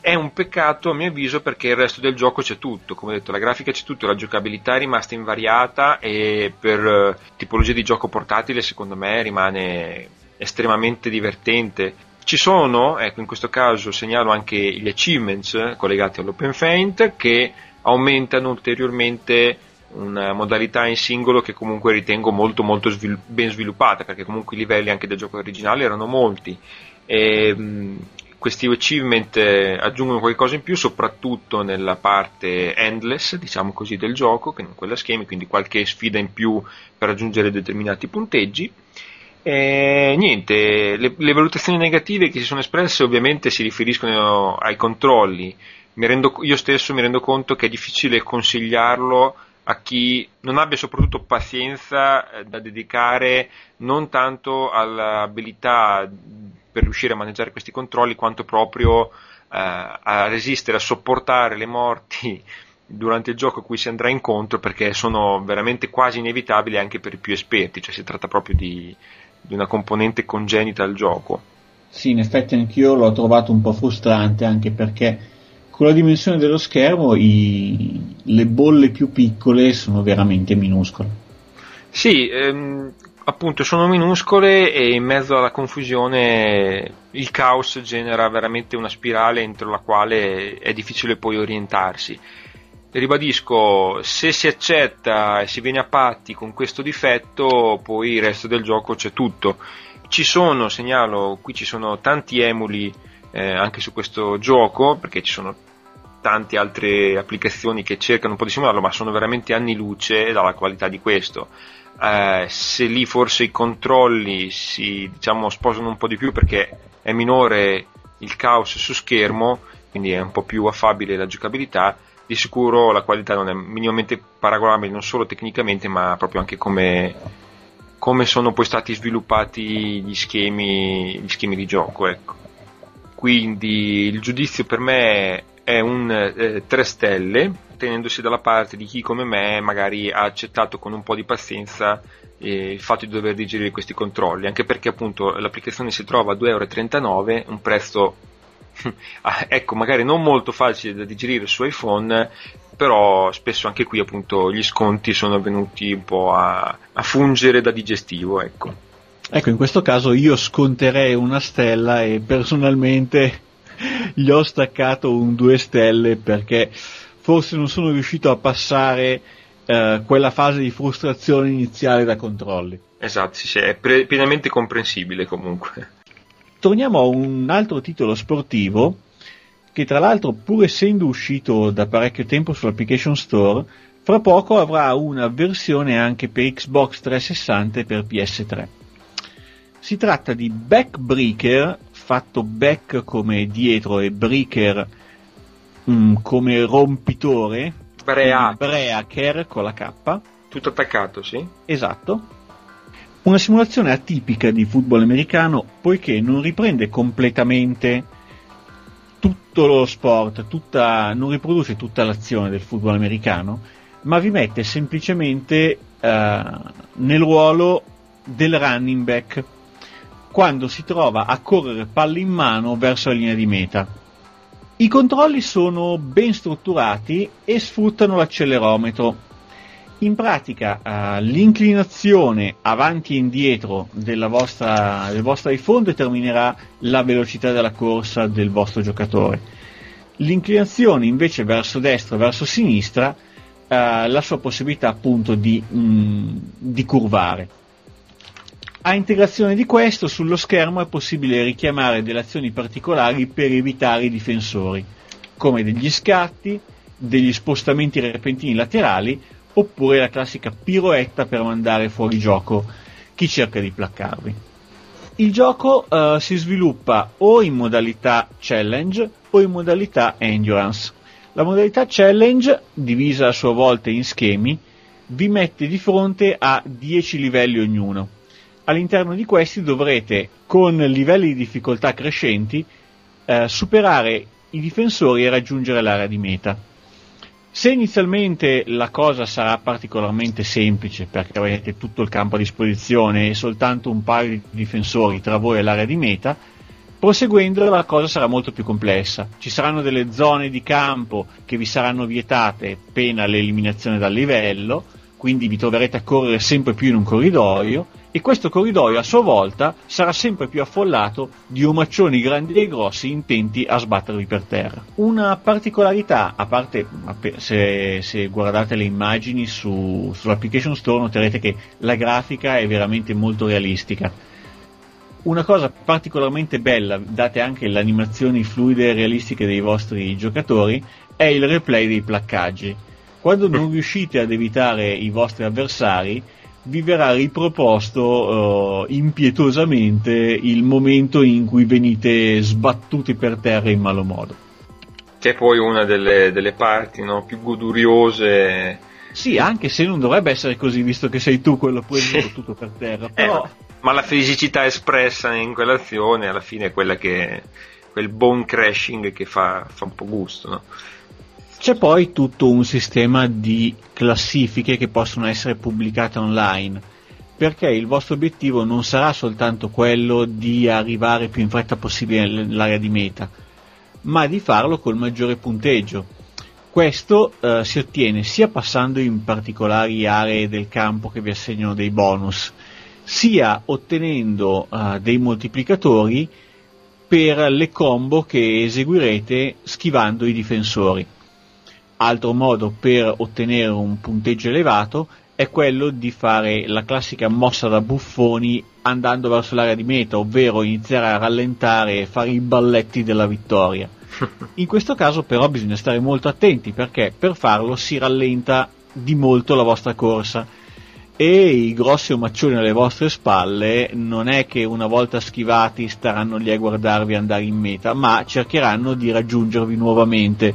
È un peccato a mio avviso perché il resto del gioco c'è tutto. Come ho detto la grafica c'è tutto la giocabilità è rimasta invariata e per uh, tipologia di gioco portatile secondo me rimane estremamente divertente ci sono, ecco in questo caso segnalo anche gli achievements collegati all'Open Faint che aumentano ulteriormente una modalità in singolo che comunque ritengo molto molto svil- ben sviluppata perché comunque i livelli anche del gioco originale erano molti. E mh, questi achievement eh, aggiungono qualcosa in più soprattutto nella parte endless diciamo così del gioco che non quella schemi quindi qualche sfida in più per raggiungere determinati punteggi e niente le, le valutazioni negative che si sono espresse ovviamente si riferiscono ai controlli. Rendo, io stesso mi rendo conto che è difficile consigliarlo a chi non abbia soprattutto pazienza eh, da dedicare non tanto all'abilità per riuscire a maneggiare questi controlli quanto proprio eh, a resistere, a sopportare le morti (laughs) durante il gioco a cui si andrà incontro perché sono veramente quasi inevitabili anche per i più esperti, cioè si tratta proprio di, di una componente congenita al gioco. Sì, in effetti anch'io l'ho trovato un po' frustrante anche perché con la dimensione dello schermo i, le bolle più piccole sono veramente minuscole. Sì, ehm, appunto sono minuscole e in mezzo alla confusione il caos genera veramente una spirale entro la quale è difficile poi orientarsi. Ribadisco, se si accetta e si viene a patti con questo difetto, poi il resto del gioco c'è tutto. Ci sono, segnalo, qui ci sono tanti emuli eh, anche su questo gioco, perché ci sono tante altre applicazioni che cercano un po' di simularlo, ma sono veramente anni luce dalla qualità di questo. Eh, se lì forse i controlli si diciamo, sposano un po' di più perché è minore il caos su schermo, quindi è un po' più affabile la giocabilità, di sicuro la qualità non è minimamente paragonabile non solo tecnicamente ma proprio anche come, come sono poi stati sviluppati gli schemi, gli schemi di gioco. Ecco. Quindi il giudizio per me è un eh, 3 stelle, tenendosi dalla parte di chi come me magari ha accettato con un po' di pazienza eh, il fatto di dover digerire questi controlli, anche perché appunto l'applicazione si trova a 2,39 euro, un prezzo (laughs) ecco magari non molto facile da digerire su iPhone, però spesso anche qui appunto gli sconti sono venuti un po' a, a fungere da digestivo, ecco. Ecco, in questo caso io sconterei una stella e personalmente (laughs) gli ho staccato un 2 stelle perché forse non sono riuscito a passare eh, quella fase di frustrazione iniziale da controlli. Esatto, sì, sì, è pre- pienamente comprensibile comunque. Torniamo a un altro titolo sportivo che tra l'altro pur essendo uscito da parecchio tempo sull'application store, fra poco avrà una versione anche per Xbox 360 e per PS3. Si tratta di Backbreaker fatto back come dietro e breaker mm, come rompitore. Breaker con la K. Tutto attaccato, sì. Esatto. Una simulazione atipica di football americano poiché non riprende completamente tutto lo sport, tutta, non riproduce tutta l'azione del football americano, ma vi mette semplicemente uh, nel ruolo del running back quando si trova a correre palle in mano verso la linea di meta. I controlli sono ben strutturati e sfruttano l'accelerometro. In pratica uh, l'inclinazione avanti e indietro vostra, del vostro iPhone determinerà la velocità della corsa del vostro giocatore. L'inclinazione invece verso destra e verso sinistra uh, la sua possibilità appunto di, mm, di curvare. A integrazione di questo, sullo schermo è possibile richiamare delle azioni particolari per evitare i difensori, come degli scatti, degli spostamenti repentini laterali oppure la classica piroetta per mandare fuori gioco chi cerca di placcarvi. Il gioco uh, si sviluppa o in modalità challenge o in modalità endurance. La modalità challenge, divisa a sua volta in schemi, vi mette di fronte a 10 livelli ognuno all'interno di questi dovrete, con livelli di difficoltà crescenti, eh, superare i difensori e raggiungere l'area di meta. Se inizialmente la cosa sarà particolarmente semplice perché avrete tutto il campo a disposizione e soltanto un paio di difensori tra voi e l'area di meta, proseguendo la cosa sarà molto più complessa. Ci saranno delle zone di campo che vi saranno vietate pena l'eliminazione dal livello, quindi vi troverete a correre sempre più in un corridoio e questo corridoio a sua volta sarà sempre più affollato di omaccioni grandi e grossi intenti a sbattervi per terra. Una particolarità, a parte se, se guardate le immagini su, sull'application store noterete che la grafica è veramente molto realistica. Una cosa particolarmente bella, date anche le animazioni fluide e realistiche dei vostri giocatori, è il replay dei placcaggi. Quando non riuscite ad evitare i vostri avversari, vi verrà riproposto uh, impietosamente il momento in cui venite sbattuti per terra in malo modo. Che è poi una delle, delle parti no, più goduriose. Sì, anche se non dovrebbe essere così, visto che sei tu quello poi sì. tutto per terra. Eh, però... Eh, ma la felicità espressa in quell'azione alla fine è quella che quel bone crashing che fa, fa un po' gusto. No? C'è poi tutto un sistema di classifiche che possono essere pubblicate online, perché il vostro obiettivo non sarà soltanto quello di arrivare più in fretta possibile nell'area di meta, ma di farlo col maggiore punteggio. Questo eh, si ottiene sia passando in particolari aree del campo che vi assegnano dei bonus, sia ottenendo eh, dei moltiplicatori per le combo che eseguirete schivando i difensori. Altro modo per ottenere un punteggio elevato è quello di fare la classica mossa da buffoni andando verso l'area di meta, ovvero iniziare a rallentare e fare i balletti della vittoria. (laughs) In questo caso però bisogna stare molto attenti perché per farlo si rallenta di molto la vostra corsa e i grossi omaccioni alle vostre spalle non è che una volta schivati staranno lì a guardarvi andare in meta, ma cercheranno di raggiungervi nuovamente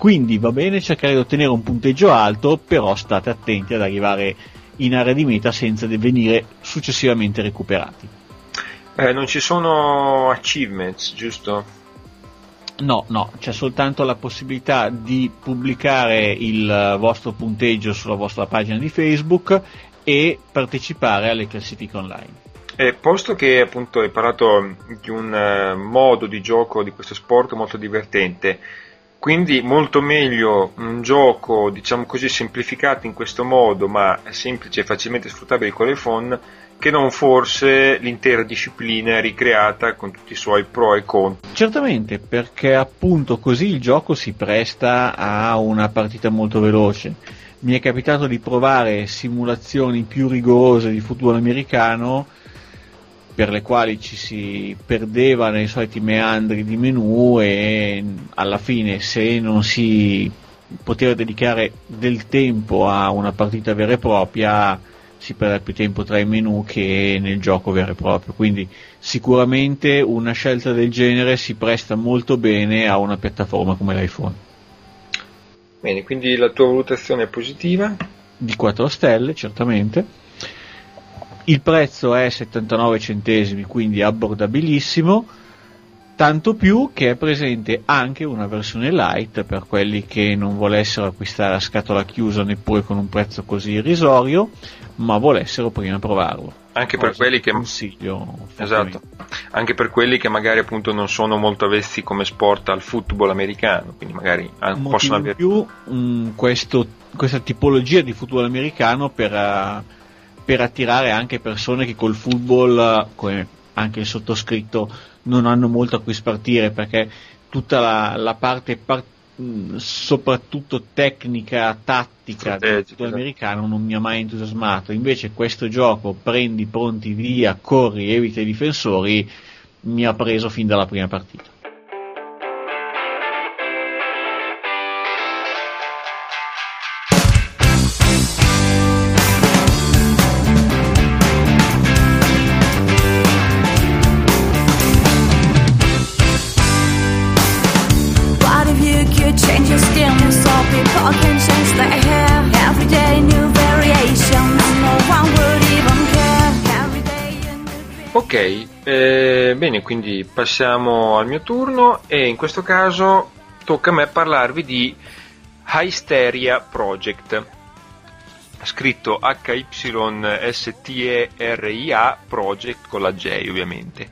quindi va bene cercare di ottenere un punteggio alto, però state attenti ad arrivare in area di meta senza venire successivamente recuperati. Eh, non ci sono achievements, giusto? No, no, c'è soltanto la possibilità di pubblicare il vostro punteggio sulla vostra pagina di Facebook e partecipare alle classifiche online. Eh, posto che appunto hai parlato di un uh, modo di gioco di questo sport molto divertente, quindi molto meglio un gioco, diciamo così, semplificato in questo modo, ma semplice e facilmente sfruttabile con l'iPhone, che non forse l'intera disciplina ricreata con tutti i suoi pro e contro. Certamente, perché appunto così il gioco si presta a una partita molto veloce. Mi è capitato di provare simulazioni più rigorose di football americano per le quali ci si perdeva nei soliti meandri di menu e alla fine se non si poteva dedicare del tempo a una partita vera e propria si perde più tempo tra i menu che nel gioco vero e proprio. Quindi sicuramente una scelta del genere si presta molto bene a una piattaforma come l'iPhone. Bene quindi la tua valutazione è positiva? Di 4 stelle certamente il prezzo è 79 centesimi, quindi abbordabilissimo, tanto più che è presente anche una versione light per quelli che non volessero acquistare a scatola chiusa neppure con un prezzo così irrisorio, ma volessero prima provarlo. Anche per quelli che. Esatto. Anche per quelli che magari appunto non sono molto avessi come sport al football americano, quindi magari possono avere più mh, mm, questo, questa tipologia di football americano per uh, per attirare anche persone che col football, come anche il sottoscritto, non hanno molto a cui spartire perché tutta la, la parte par- soprattutto tecnica, tattica del football americano non mi ha mai entusiasmato. Invece questo gioco prendi pronti via, corri, evita i difensori, mi ha preso fin dalla prima partita. Ok, eh, bene, quindi passiamo al mio turno e in questo caso tocca a me parlarvi di Hysteria Project, scritto H-Y-S-T-E-R-I-A Project con la J ovviamente.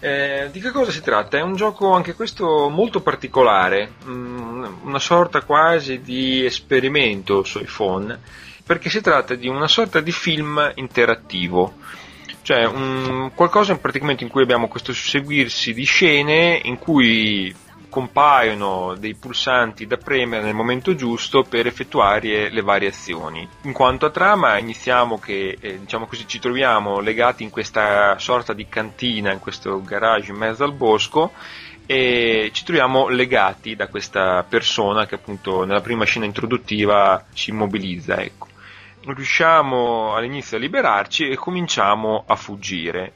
Eh, di che cosa si tratta? È un gioco anche questo molto particolare, mm, una sorta quasi di esperimento su iPhone, perché si tratta di una sorta di film interattivo cioè un, qualcosa in praticamente in cui abbiamo questo susseguirsi di scene in cui compaiono dei pulsanti da premere nel momento giusto per effettuare le varie azioni. In quanto a trama, iniziamo che eh, diciamo così, ci troviamo legati in questa sorta di cantina, in questo garage in mezzo al bosco e ci troviamo legati da questa persona che appunto nella prima scena introduttiva ci immobilizza. Ecco. Riusciamo all'inizio a liberarci e cominciamo a fuggire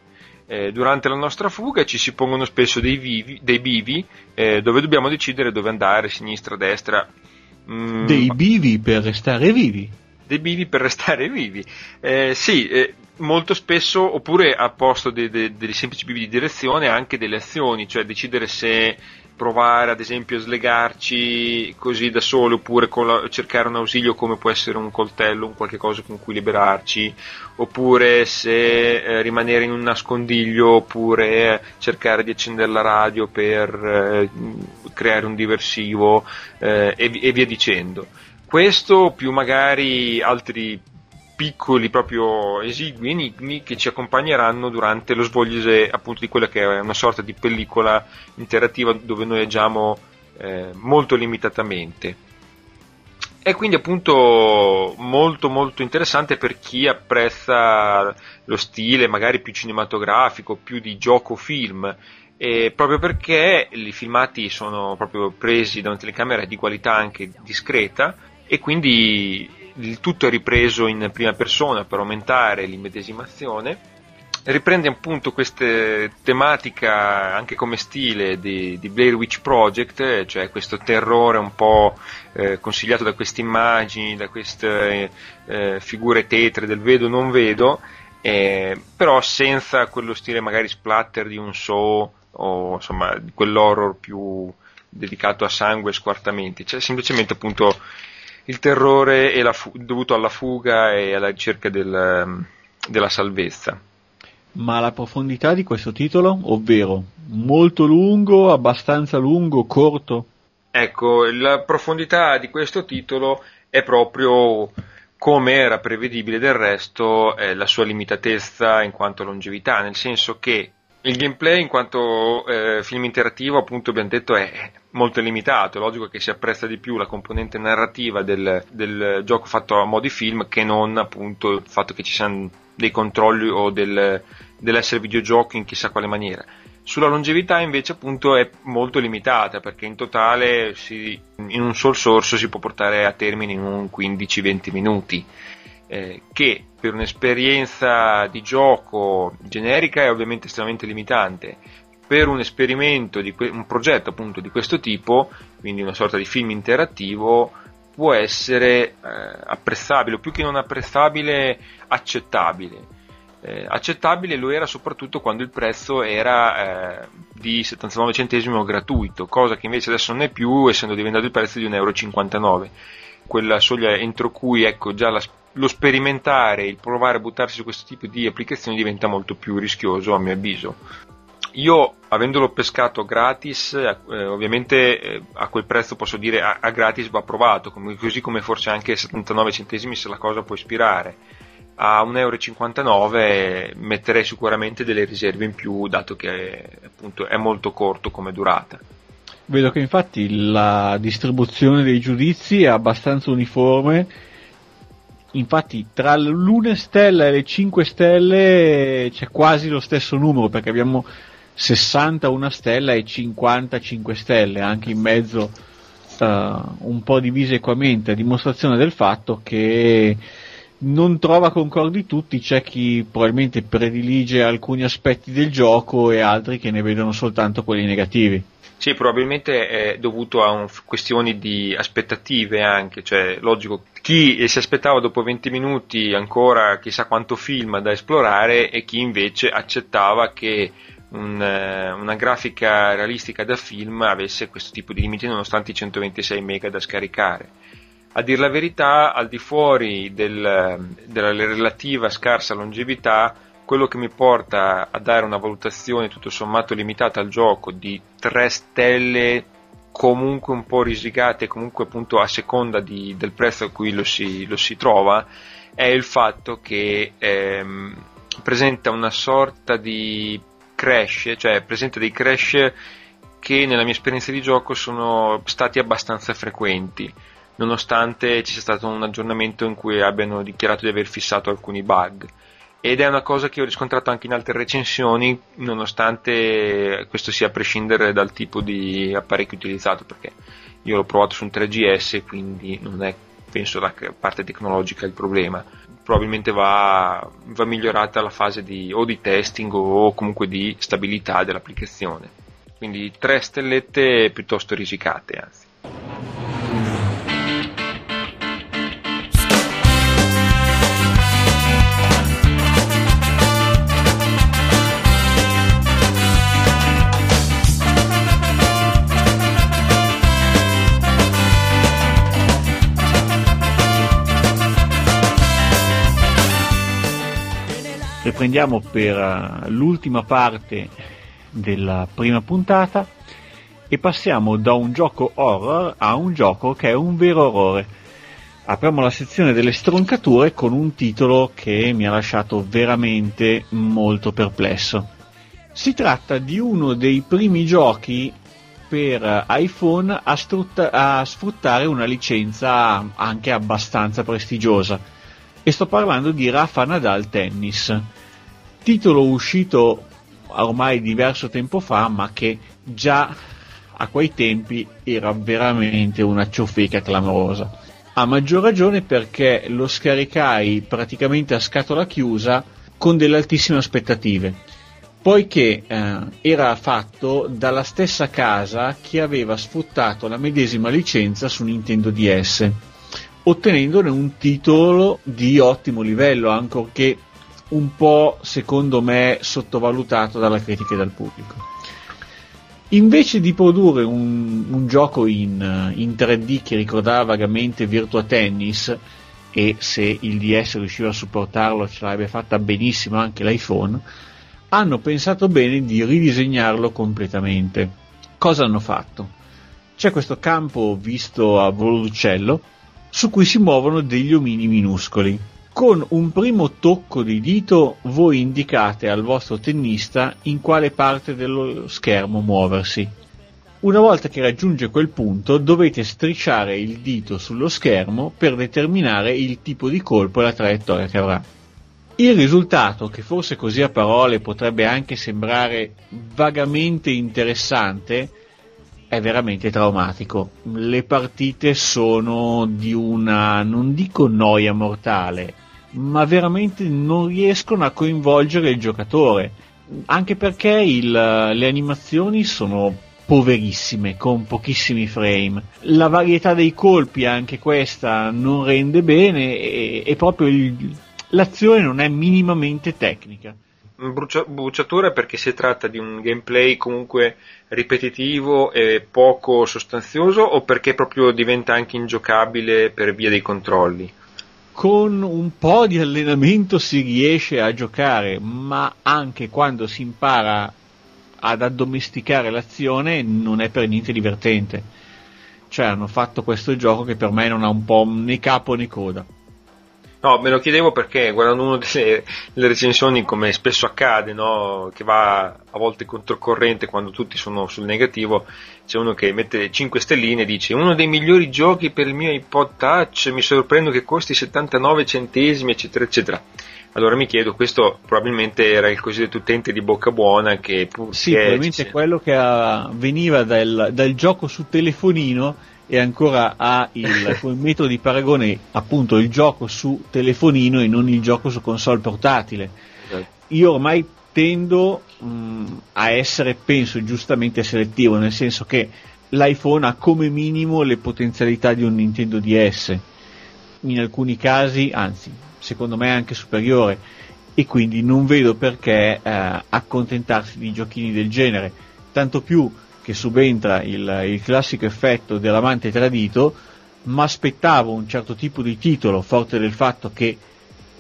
eh, durante la nostra fuga ci si pongono spesso dei, vivi, dei bivi eh, dove dobbiamo decidere dove andare, sinistra, destra. Mm, dei bivi per restare vivi. Dei bivi per restare vivi. Eh, sì, eh, molto spesso, oppure a posto dei de, de semplici bivi di direzione, anche delle azioni, cioè decidere se provare ad esempio a slegarci così da soli oppure la, cercare un ausilio come può essere un coltello, un qualche cosa con cui liberarci, oppure se eh, rimanere in un nascondiglio oppure cercare di accendere la radio per eh, creare un diversivo eh, e, e via dicendo. Questo più magari altri piccoli, proprio esigui enigmi che ci accompagneranno durante lo svolgere appunto di quella che è una sorta di pellicola interattiva dove noi agiamo eh, molto limitatamente. È quindi appunto molto molto interessante per chi apprezza lo stile magari più cinematografico, più di gioco film, e proprio perché i filmati sono proprio presi da una telecamera di qualità anche discreta e quindi il tutto è ripreso in prima persona per aumentare l'immedesimazione. Riprende appunto questa tematica anche come stile di, di, Blair Witch Project, cioè questo terrore un po' eh, consigliato da queste immagini, da queste eh, figure tetre del vedo non vedo, eh, però senza quello stile magari splatter di un show o insomma quell'horror più dedicato a sangue e squartamenti, cioè semplicemente appunto il terrore fu- dovuto alla fuga e alla ricerca del, della salvezza. Ma la profondità di questo titolo, ovvero molto lungo, abbastanza lungo, corto? Ecco, la profondità di questo titolo è proprio come era prevedibile del resto eh, la sua limitatezza in quanto longevità, nel senso che il gameplay in quanto eh, film interattivo appunto abbiamo detto è molto limitato, è logico che si apprezza di più la componente narrativa del, del gioco fatto a modi film che non appunto il fatto che ci siano dei controlli o del, dell'essere videogioco in chissà quale maniera. Sulla longevità invece appunto è molto limitata perché in totale si, in un sol sorso si può portare a termine in un 15-20 minuti eh, che per un'esperienza di gioco generica è ovviamente estremamente limitante per un esperimento, di que- un progetto appunto di questo tipo, quindi una sorta di film interattivo, può essere eh, apprezzabile, o più che non apprezzabile, accettabile. Eh, accettabile lo era soprattutto quando il prezzo era eh, di 79 centesimi gratuito, cosa che invece adesso non è più, essendo diventato il prezzo di 1,59 euro. Quella soglia entro cui ecco, già la, lo sperimentare, il provare a buttarsi su questo tipo di applicazioni diventa molto più rischioso a mio avviso. Io, avendolo pescato gratis, eh, ovviamente eh, a quel prezzo posso dire a, a gratis va provato, come, così come forse anche 79 centesimi se la cosa può ispirare. A 1,59 euro metterei sicuramente delle riserve in più, dato che appunto è molto corto come durata. Vedo che infatti la distribuzione dei giudizi è abbastanza uniforme infatti tra l'1 stella e le 5 stelle c'è quasi lo stesso numero perché abbiamo 60 una stella e 55 stelle, anche in mezzo uh, un po' divise equamente, a dimostrazione del fatto che non trova concordi tutti, c'è chi probabilmente predilige alcuni aspetti del gioco e altri che ne vedono soltanto quelli negativi. Sì, probabilmente è dovuto a un, questioni di aspettative anche, cioè logico, chi si aspettava dopo 20 minuti ancora chissà quanto film da esplorare e chi invece accettava che un, eh, una grafica realistica da film avesse questo tipo di limiti nonostante i 126 mega da scaricare. A dir la verità, al di fuori del, della relativa scarsa longevità, quello che mi porta a dare una valutazione tutto sommato limitata al gioco di 3 stelle comunque un po' risicate, comunque appunto a seconda di, del prezzo a cui lo si, lo si, trova, è il fatto che ehm, presenta una sorta di crash, cioè presenta dei crash che nella mia esperienza di gioco sono stati abbastanza frequenti, nonostante ci sia stato un aggiornamento in cui abbiano dichiarato di aver fissato alcuni bug. Ed è una cosa che ho riscontrato anche in altre recensioni, nonostante questo sia a prescindere dal tipo di apparecchio utilizzato, perché io l'ho provato su un 3GS, quindi non è penso la parte tecnologica il problema. Probabilmente va, va migliorata la fase di, o di testing o comunque di stabilità dell'applicazione. Quindi tre stellette piuttosto risicate, anzi. Riprendiamo per uh, l'ultima parte della prima puntata e passiamo da un gioco horror a un gioco che è un vero orrore. Apriamo la sezione delle stroncature con un titolo che mi ha lasciato veramente molto perplesso. Si tratta di uno dei primi giochi per iPhone a, strutta- a sfruttare una licenza anche abbastanza prestigiosa e sto parlando di Rafa Nadal Tennis. Titolo uscito ormai diverso tempo fa, ma che già a quei tempi era veramente una ciofeca clamorosa. A maggior ragione perché lo scaricai praticamente a scatola chiusa con delle altissime aspettative, poiché eh, era fatto dalla stessa casa che aveva sfruttato la medesima licenza su Nintendo DS, ottenendone un titolo di ottimo livello, ancorché un po' secondo me sottovalutato dalla critica e dal pubblico. Invece di produrre un, un gioco in, in, 3D che ricordava vagamente Virtua Tennis, e se il DS riusciva a supportarlo ce l'avrebbe fatta benissimo anche l'iPhone, hanno pensato bene di ridisegnarlo completamente. Cosa hanno fatto? C'è questo campo visto a volo d'uccello su cui si muovono degli omini minuscoli con un primo tocco di dito voi indicate al vostro tennista in quale parte dello schermo muoversi. Una volta che raggiunge quel punto dovete strisciare il dito sullo schermo per determinare il tipo di colpo e la traiettoria che avrà. Il risultato, che forse così a parole potrebbe anche sembrare vagamente interessante, è veramente traumatico. Le partite sono di una, non dico noia mortale, ma veramente non riescono a coinvolgere il giocatore, anche perché il, le animazioni sono poverissime, con pochissimi frame. La varietà dei colpi, anche questa, non rende bene e, e proprio il, l'azione non è minimamente tecnica. Brucia, bruciatura perché si tratta di un gameplay comunque ripetitivo e poco sostanzioso o perché proprio diventa anche ingiocabile per via dei controlli? con un po' di allenamento si riesce a giocare, ma anche quando si impara ad addomesticare l'azione non è per niente divertente. Cioè hanno fatto questo gioco che per me non ha un po' né capo né coda. No, me lo chiedevo perché guardando una delle, delle recensioni, come spesso accade, no? che va a volte controcorrente quando tutti sono sul negativo, c'è uno che mette 5 stelline e dice uno dei migliori giochi per il mio iPod Touch, mi sorprendo che costi 79 centesimi, eccetera, eccetera. Allora mi chiedo, questo probabilmente era il cosiddetto utente di bocca buona che... Sì, probabilmente è quello che veniva dal, dal gioco su telefonino e ancora ha il, (laughs) come metodo di paragone appunto il gioco su telefonino e non il gioco su console portatile. Esatto. Io ormai tendo mh, a essere, penso, giustamente selettivo, nel senso che l'iPhone ha come minimo le potenzialità di un Nintendo DS, in alcuni casi, anzi, secondo me anche superiore, e quindi non vedo perché eh, accontentarsi di giochini del genere, tanto più che subentra il, il classico effetto dell'amante tradito, ma aspettavo un certo tipo di titolo, forte del fatto che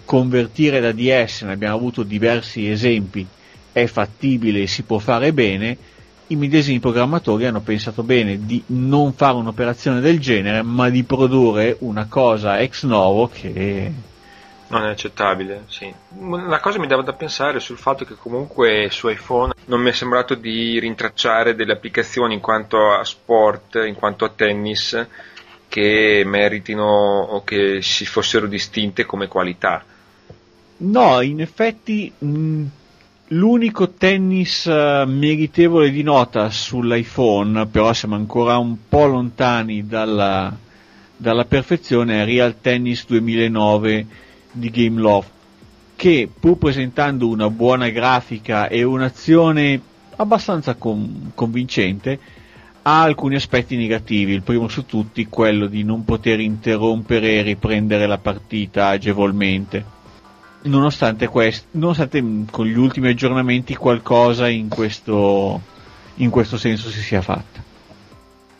convertire da DS, ne abbiamo avuto diversi esempi, è fattibile e si può fare bene, i medesimi programmatori hanno pensato bene di non fare un'operazione del genere, ma di produrre una cosa ex novo che Non è accettabile, sì. La cosa mi dava da pensare sul fatto che comunque su iPhone non mi è sembrato di rintracciare delle applicazioni in quanto a sport, in quanto a tennis, che meritino o che si fossero distinte come qualità. No, in effetti mh, l'unico tennis uh, meritevole di nota sull'iPhone, però siamo ancora un po' lontani dalla, dalla perfezione, è Real Tennis 2009 di Gameloft che pur presentando una buona grafica e un'azione abbastanza con- convincente ha alcuni aspetti negativi, il primo su tutti quello di non poter interrompere e riprendere la partita agevolmente. Nonostante, quest- nonostante mm, con gli ultimi aggiornamenti qualcosa in questo, in questo senso si sia fatta.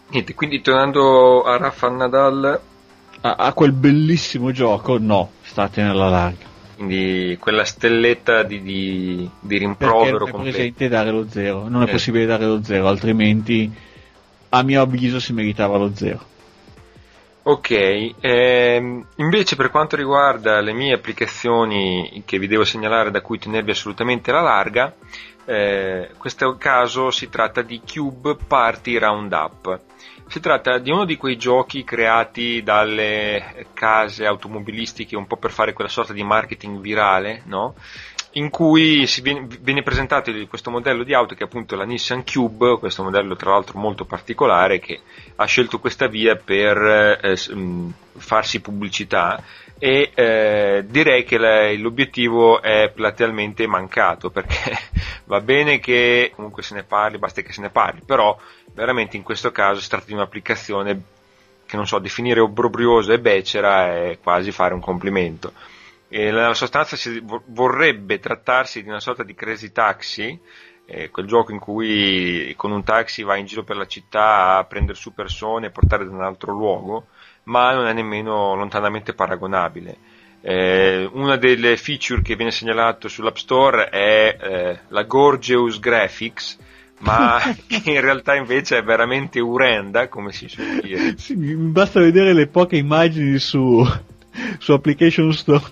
Niente, quindi tornando a Rafa Nadal, a, a quel bellissimo gioco, no, state nella larga. Quindi quella stelletta di, di, di rimprovero Perché è presente dare lo zero, non è eh. possibile dare lo zero, altrimenti a mio avviso si meritava lo zero. Ok, ehm, invece per quanto riguarda le mie applicazioni che vi devo segnalare da cui tenervi assolutamente la larga, eh, questo caso si tratta di Cube Party Roundup. Si tratta di uno di quei giochi creati dalle case automobilistiche un po' per fare quella sorta di marketing virale, no? in cui viene, viene, presentato questo modello di auto che è appunto la Nissan Cube, questo modello tra l'altro molto particolare che ha scelto questa via per eh, farsi pubblicità e eh, direi che la, l'obiettivo è platealmente mancato perché (laughs) va bene che comunque se ne parli, basta che se ne parli, però veramente in questo caso si tratta di un'applicazione che non so, definire obbrobriosa e becera è quasi fare un complimento. E nella sostanza si vorrebbe trattarsi di una sorta di crazy taxi, eh, quel gioco in cui con un taxi vai in giro per la città a prendere su persone e portare da un altro luogo, ma non è nemmeno lontanamente paragonabile. Eh, una delle feature che viene segnalato sull'App Store è eh, la Gorgeous Graphics, ma che (laughs) in realtà invece è veramente urenda, come si suol dire. Sì, basta vedere le poche immagini su, su Application Store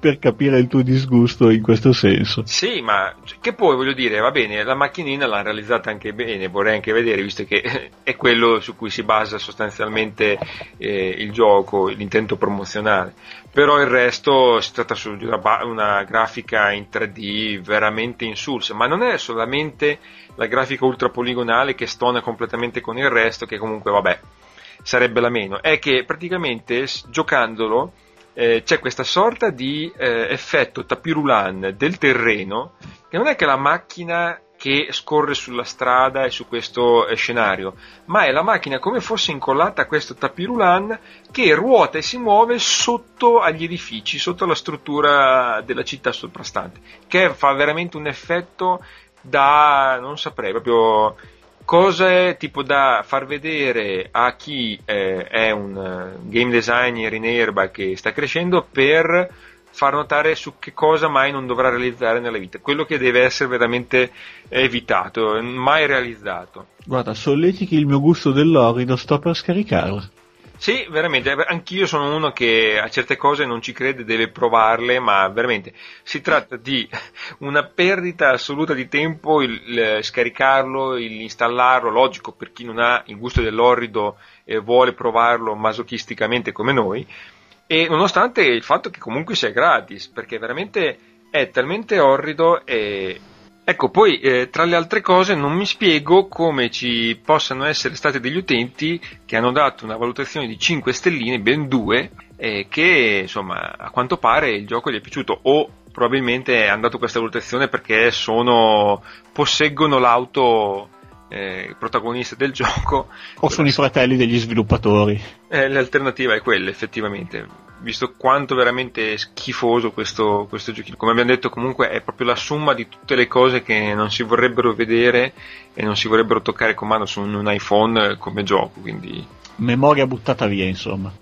per, capire il tuo disgusto in questo senso. Sì, ma che poi voglio dire, va bene, la macchinina l'hanno realizzata anche bene, vorrei anche vedere, visto che (laughs) è quello su cui si basa sostanzialmente eh, il gioco, l'intento promozionale. Però il resto si tratta di una, una grafica in 3D veramente insulsa, ma non è solamente la grafica ultra poligonale che stona completamente con il resto, che comunque vabbè sarebbe la meno, è che praticamente giocandolo eh, c'è questa sorta di eh, effetto tapirulan del terreno, che non è che la macchina che scorre sulla strada e su questo eh, scenario, ma è la macchina come fosse incollata a questo tapirulan che ruota e si muove sotto agli edifici, sotto la struttura della città soprastante, che fa veramente un effetto da, non saprei, proprio cose tipo da far vedere a chi eh, è un uh, game designer in erba che sta crescendo per far notare su che cosa mai non dovrà realizzare nella vita, quello che deve essere veramente evitato, mai realizzato. Guarda, solletichi il mio gusto dell'orido, sto per scaricarlo. Sì, veramente, anch'io sono uno che a certe cose non ci crede, deve provarle, ma veramente si tratta di (laughs) una perdita assoluta di tempo il, il scaricarlo, il installarlo, logico per chi non ha il gusto dell'orrido e vuole provarlo masochisticamente come noi, e nonostante il fatto che comunque sia gratis, perché veramente è talmente orrido e Ecco, poi eh, tra le altre cose non mi spiego come ci possano essere stati degli utenti che hanno dato una valutazione di 5 stelline, ben due, eh, che insomma a quanto pare il gioco gli è piaciuto o probabilmente hanno dato questa valutazione perché sono, posseggono l'auto eh, protagonista del (laughs) gioco. O sono i fratelli degli sviluppatori. Eh, l'alternativa è quella, effettivamente visto quanto veramente schifoso questo, questo giochino. Come abbiamo detto, comunque è proprio la somma di tutte le cose che non si vorrebbero vedere e non si vorrebbero toccare con mano su un, iPhone come gioco. Quindi... Memoria buttata via, insomma.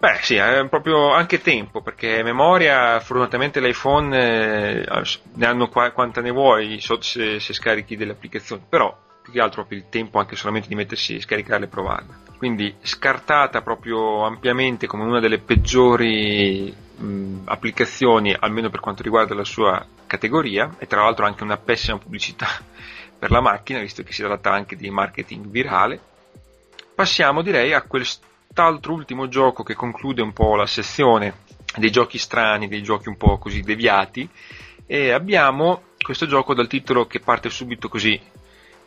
Beh, sì, è proprio anche tempo, perché memoria, fortunatamente l'iPhone eh, ne hanno qua, quanta ne vuoi se, se scarichi delle applicazioni, però più che altro per il tempo anche solamente di mettersi, scaricarle e provarla quindi scartata proprio ampiamente come una delle peggiori mh, applicazioni, almeno per quanto riguarda la sua categoria, e tra l'altro anche una pessima pubblicità (laughs) per la macchina, visto che si tratta anche di marketing virale. Passiamo direi a quest'altro ultimo gioco che conclude un po' la sezione dei giochi strani, dei giochi un po' così deviati, e abbiamo questo gioco dal titolo che parte subito così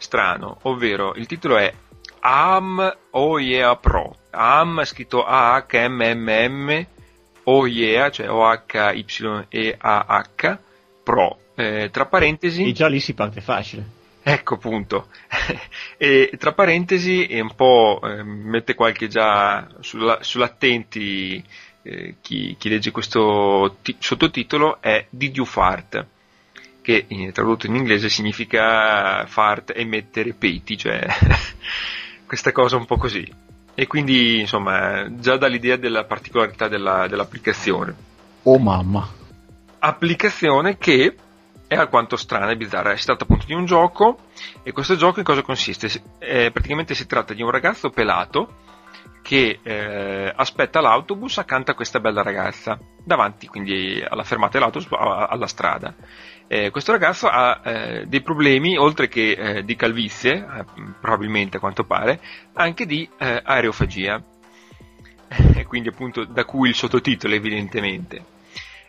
strano, ovvero il titolo è AM Yeah Pro. AM scritto A-H-M-M-M Yeah, cioè O-H-Y-E-A-H Pro. Eh, tra parentesi. E già lì si parte facile. Ecco appunto. (laughs) e tra parentesi è un po' eh, mette qualche già sulla, sull'attenti eh, chi, chi, legge questo t- sottotitolo è Did You Fart? Che in, tradotto in inglese significa fart emettere peti, cioè (laughs) questa cosa un po' così. E quindi, insomma, già dall'idea della particolarità della, dell'applicazione. Oh mamma! Applicazione che è alquanto strana e bizzarra. Si tratta appunto di un gioco e questo gioco in cosa consiste? Eh, praticamente si tratta di un ragazzo pelato che eh, aspetta l'autobus accanto a questa bella ragazza davanti quindi alla fermata dell'autobus alla strada eh, questo ragazzo ha eh, dei problemi, oltre che eh, di calvizie, eh, probabilmente a quanto pare, anche di eh, aerofagia. (laughs) Quindi appunto da cui il sottotitolo evidentemente.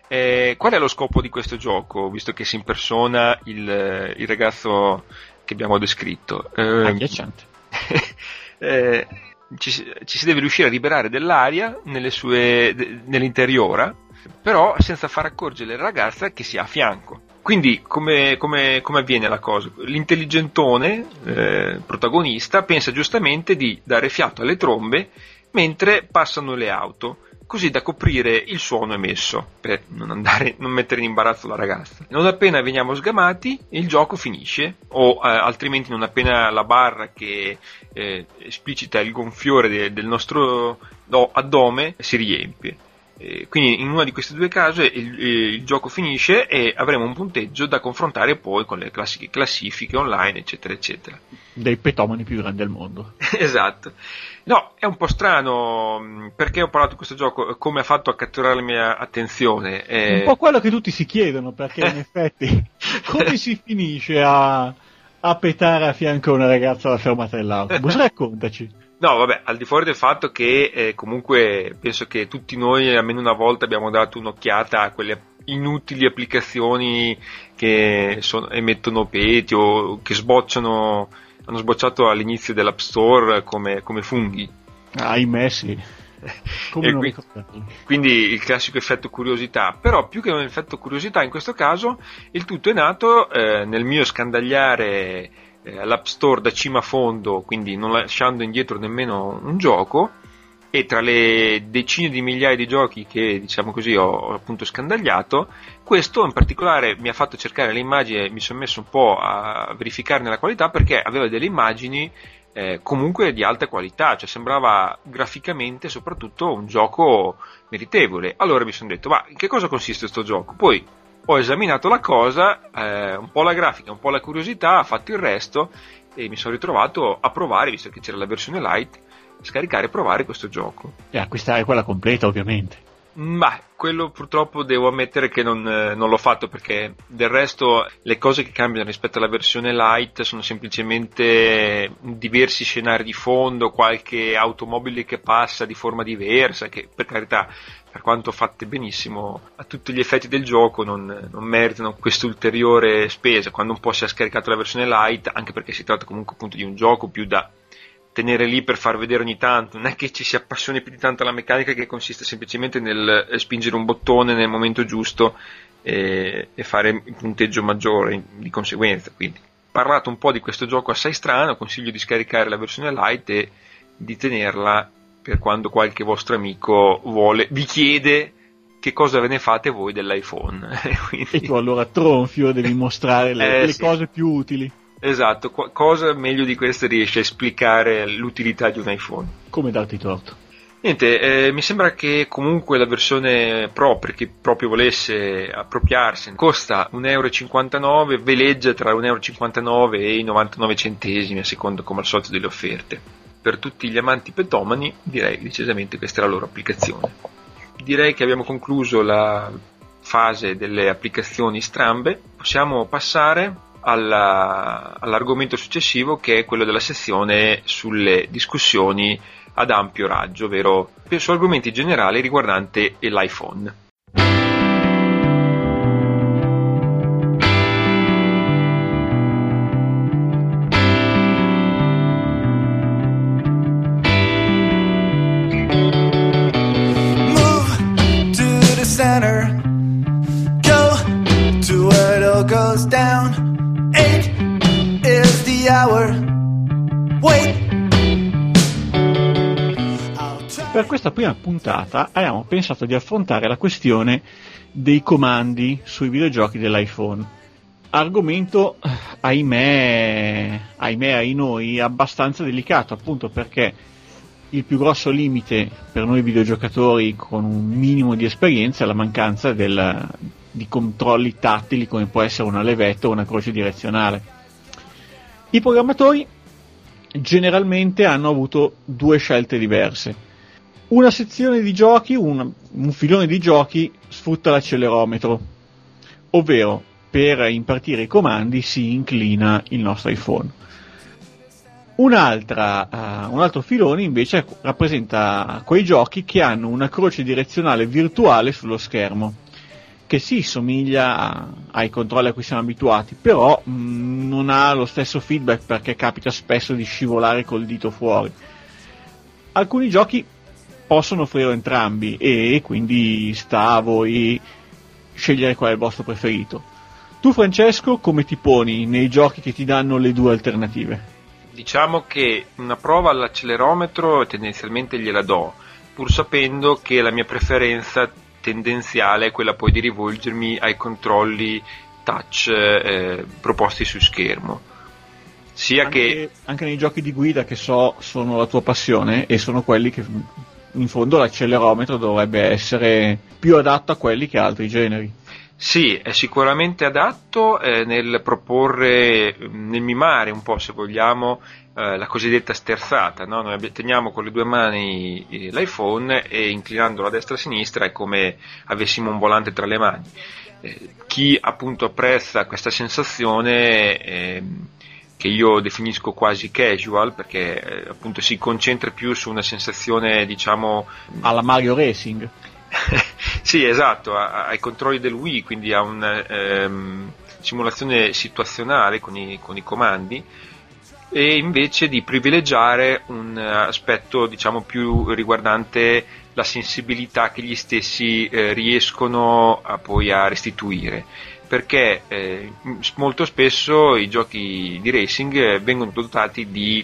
Eh, qual è lo scopo di questo gioco, visto che si impersona il, il ragazzo che abbiamo descritto? Agghiacciante. (laughs) ci, ci, si deve riuscire a liberare dell'aria sue, nell'interiora, però senza far accorgere la ragazza che sia a fianco. Quindi come, come, come, avviene la cosa? L'intelligentone eh, protagonista pensa giustamente di dare fiato alle trombe mentre passano le auto, così da coprire il suono emesso per non, andare, non mettere in imbarazzo la ragazza. Non appena veniamo sgamati il gioco finisce o eh, altrimenti non appena la barra che eh, esplicita il gonfiore de, del nostro no, addome si riempie. Eh, quindi in una di queste due case il, il, gioco finisce e avremo un punteggio da confrontare poi con le classiche classifiche online, eccetera, eccetera. Dei petomani più grandi al mondo. (laughs) esatto. No, è un po' strano mm, perché ho parlato di questo gioco, come ha fatto a catturare la mia attenzione. È un po' quello che tutti si chiedono, perché in (laughs) effetti come si finisce a, a petare a fianco a una ragazza alla fermata dell'autobus? Raccontaci. No, vabbè, al di fuori del fatto che eh, comunque penso che tutti noi almeno una volta abbiamo dato un'occhiata a quelle inutili applicazioni che sono, emettono peti o che sbocciano, hanno sbocciato all'inizio dell'App Store come, come funghi. Ahimè sì. (laughs) Quindi, quindi, il classico effetto curiosità, però più che un effetto curiosità in questo caso il tutto è nato eh, nel mio scandagliare eh, all'App Store da cima a fondo, quindi non lasciando indietro nemmeno un gioco, e tra le decine di migliaia di giochi che diciamo così ho appunto scandagliato, questo in particolare mi ha fatto cercare le immagini e mi sono messo un po' a verificarne la qualità perché aveva delle immagini eh, comunque di alta qualità, cioè sembrava graficamente soprattutto un gioco meritevole. Allora mi sono detto, ma in che cosa consiste questo gioco? Poi ho esaminato la cosa, eh, un po' la grafica, un po' la curiosità, ho fatto il resto e mi sono ritrovato a provare, visto che c'era la versione light, scaricare e provare questo gioco. E acquistare quella completa ovviamente. Ma quello purtroppo devo ammettere che non, eh, non, l'ho fatto perché del resto le cose che cambiano rispetto alla versione light sono semplicemente diversi scenari di fondo, qualche automobile che passa di forma diversa, che per carità per quanto fatte benissimo, a tutti gli effetti del gioco non, non meritano questa ulteriore spesa. Quando un po' si è scaricato la versione light, anche perché si tratta comunque appunto di un gioco più da tenere lì per far vedere ogni tanto, non è che ci si appassioni più di tanto alla meccanica che consiste semplicemente nel spingere un bottone nel momento giusto e, e fare il punteggio maggiore di conseguenza. Quindi, parlato un po' di questo gioco assai strano, consiglio di scaricare la versione light e di tenerla per quando qualche vostro amico vuole, vi chiede che cosa ve ne fate voi dell'iPhone. Quindi... (laughs) E tu allora tronfio devi mostrare le, eh, le sì. cose più utili. Esatto, Qu- cosa meglio di questo riesce a esplicare l'utilità di un iPhone? Come darti torto? Niente, eh, mi sembra che comunque la versione Pro, per chi proprio volesse appropriarsene, costa 1,59 euro, veleggia tra 1,59 euro e i 99 centesimi, a seconda come al solito delle offerte per tutti gli amanti petomani, direi decisamente questa è la loro applicazione. direi che abbiamo concluso la fase delle applicazioni strambe. Possiamo passare alla, all'argomento successivo che è quello della sezione sulle discussioni ad ampio raggio, ovvero su argomenti generali riguardanti l'iPhone. Per questa prima puntata abbiamo pensato di affrontare la questione dei comandi sui videogiochi dell'iPhone. Argomento, ahimè, ahimè, ai noi, abbastanza delicato, appunto perché il più grosso limite per noi videogiocatori con un minimo di esperienza è la mancanza del, di controlli tattili come può essere una levetta o una croce direzionale. I programmatori generalmente hanno avuto due scelte diverse una sezione di giochi, un, un filone di giochi sfrutta l'accelerometro, ovvero per impartire i comandi si inclina il nostro iPhone. Uh, un altro filone invece rappresenta quei giochi che hanno una croce direzionale virtuale sullo schermo, che sì somiglia a, ai controlli a cui siamo abituati, però mh, mm, non ha lo stesso feedback perché capita spesso di scivolare col dito fuori. Alcuni giochi possono offrire entrambi e quindi sta a voi scegliere qual è il vostro preferito. Tu Francesco come ti poni nei giochi che ti danno le due alternative? Diciamo che una prova all'accelerometro tendenzialmente gliela do, pur sapendo che la mia preferenza tendenziale è quella poi di rivolgermi ai controlli touch eh, proposti su schermo. Sia anche, che... anche nei giochi di guida che so sono la tua passione e sono quelli che in fondo l'accelerometro dovrebbe essere più adatto a quelli che a altri generi. Sì, è sicuramente adatto eh, nel proporre, nel mimare un po' se vogliamo eh, la cosiddetta sterzata, no? noi teniamo con le due mani l'iPhone e inclinandolo a destra e a sinistra è come avessimo un volante tra le mani. Eh, chi appunto apprezza questa sensazione ehm, che io definisco quasi casual perché eh, appunto si concentra più su una sensazione diciamo (laughs) alla Mario Racing. (laughs) Sì esatto a, ai controlli del Wii quindi a una ehm, simulazione situazionale con i, con i comandi e invece di privilegiare un aspetto diciamo più riguardante la sensibilità che gli stessi eh, riescono a poi a restituire perché eh, molto spesso i giochi di racing eh, vengono dotati di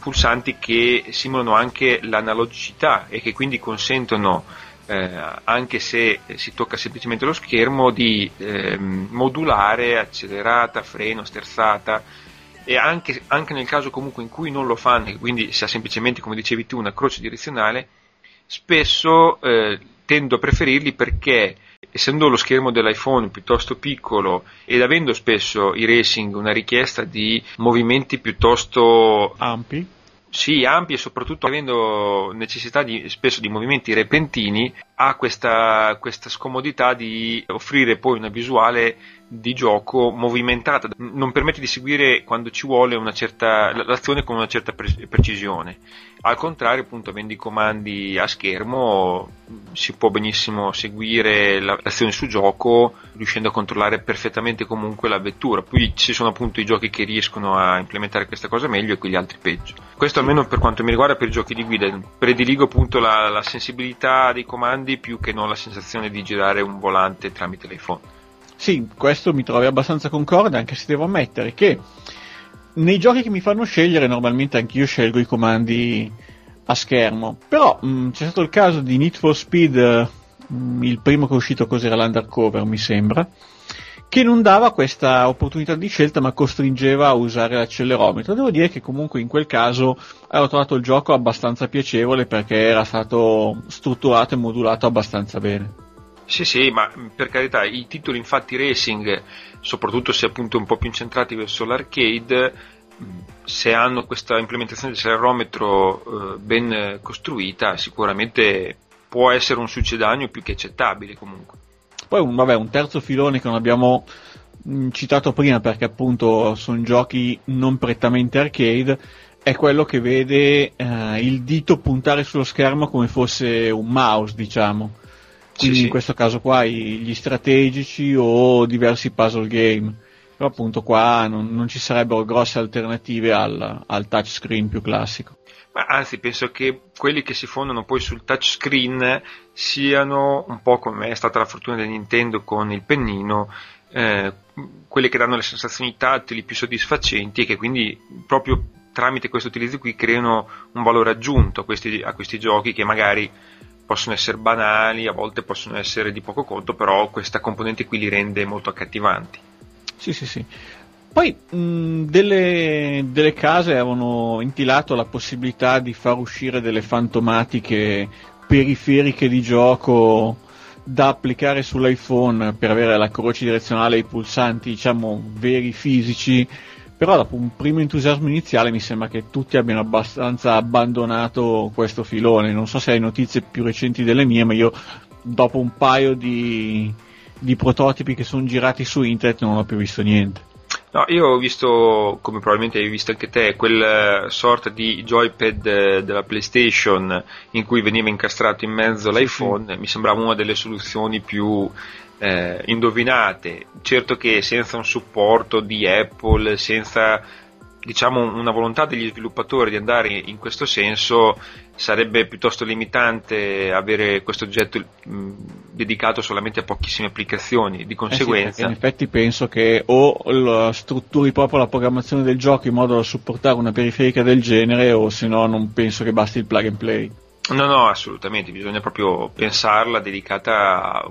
pulsanti che simulano anche l'analogicità e che quindi consentono eh, anche se si tocca semplicemente lo schermo di eh, modulare accelerata, freno, sterzata e anche, anche, nel caso comunque in cui non lo fanno quindi si ha semplicemente come dicevi tu una croce direzionale spesso eh, tendo a preferirli perché essendo lo schermo dell'iPhone piuttosto piccolo ed avendo spesso i racing una richiesta di movimenti piuttosto ampi, sì, ampi e soprattutto avendo necessità di, spesso di movimenti repentini, ha questa, questa scomodità di offrire poi una visuale di gioco movimentata, non permette di seguire quando ci vuole una certa, l'azione con una certa pre- precisione. Al contrario, appunto, avendo i comandi a schermo si può benissimo seguire l'azione su gioco riuscendo a controllare perfettamente comunque la vettura. Poi ci sono appunto i giochi che riescono a implementare questa cosa meglio e quegli altri peggio. Questo almeno per quanto mi riguarda per i giochi di guida. Prediligo appunto la, la sensibilità dei comandi più che non la sensazione di girare un volante tramite l'iPhone. Sì, questo mi trovi abbastanza concorde, anche se devo ammettere che nei giochi che mi fanno scegliere normalmente anch'io scelgo i comandi a schermo. Però mh, mm, c'è stato il caso di Need for Speed, mh, mm, il primo che è uscito cos'era l'Undercover, mi sembra, che non dava questa opportunità di scelta ma costringeva a usare l'accelerometro. Devo dire che comunque in quel caso ho trovato il gioco abbastanza piacevole perché era stato strutturato e modulato abbastanza bene. Sì, sì, ma per carità, i titoli infatti racing, soprattutto se appunto un po' più incentrati verso l'arcade, se hanno questa implementazione di accelerometro eh, ben costruita, sicuramente può essere un succedagno più che accettabile comunque. Poi un, vabbè, un terzo filone che non abbiamo mm, citato prima perché appunto sono giochi non prettamente arcade è quello che vede eh, il dito puntare sullo schermo come fosse un mouse diciamo quindi sì, in sì. questo caso qua gli strategici o diversi puzzle game però appunto qua non, non ci sarebbero grosse alternative al, al touchscreen più classico. Ma anzi, penso che quelli che si fondano poi sul touchscreen siano un po' come è stata la fortuna del Nintendo con il pennino, eh, quelli che danno le sensazioni tattili più soddisfacenti e che quindi proprio tramite questo utilizzo qui creano un valore aggiunto a questi, a questi giochi che magari possono essere banali, a volte possono essere di poco conto, però questa componente qui li rende molto accattivanti. Sì, sì, sì. Poi mh, delle, delle, case avevano intilato la possibilità di far uscire delle fantomatiche periferiche di gioco da applicare sull'iPhone per avere la croce direzionale e i pulsanti, diciamo, veri fisici. Però dopo un primo entusiasmo iniziale mi sembra che tutti abbiano abbastanza abbandonato questo filone. Non so se hai notizie più recenti delle mie, ma io dopo un paio di, di prototipi che sono girati su internet non ho più visto niente. No, io ho visto, come probabilmente hai visto anche te, quel sorta di joypad eh, della PlayStation in cui veniva incastrato in mezzo l'iPhone, sì. mi sembrava una delle soluzioni più eh, indovinate. Certo che senza un supporto di Apple, senza diciamo, una volontà degli sviluppatori di andare in questo senso sarebbe piuttosto limitante avere questo oggetto mh, dedicato solamente a pochissime applicazioni di conseguenza eh sì, in effetti penso che o strutturi proprio la programmazione del gioco in modo da supportare una periferica del genere o se no non penso che basti il plug and play No, no, assolutamente, bisogna proprio pensarla dedicata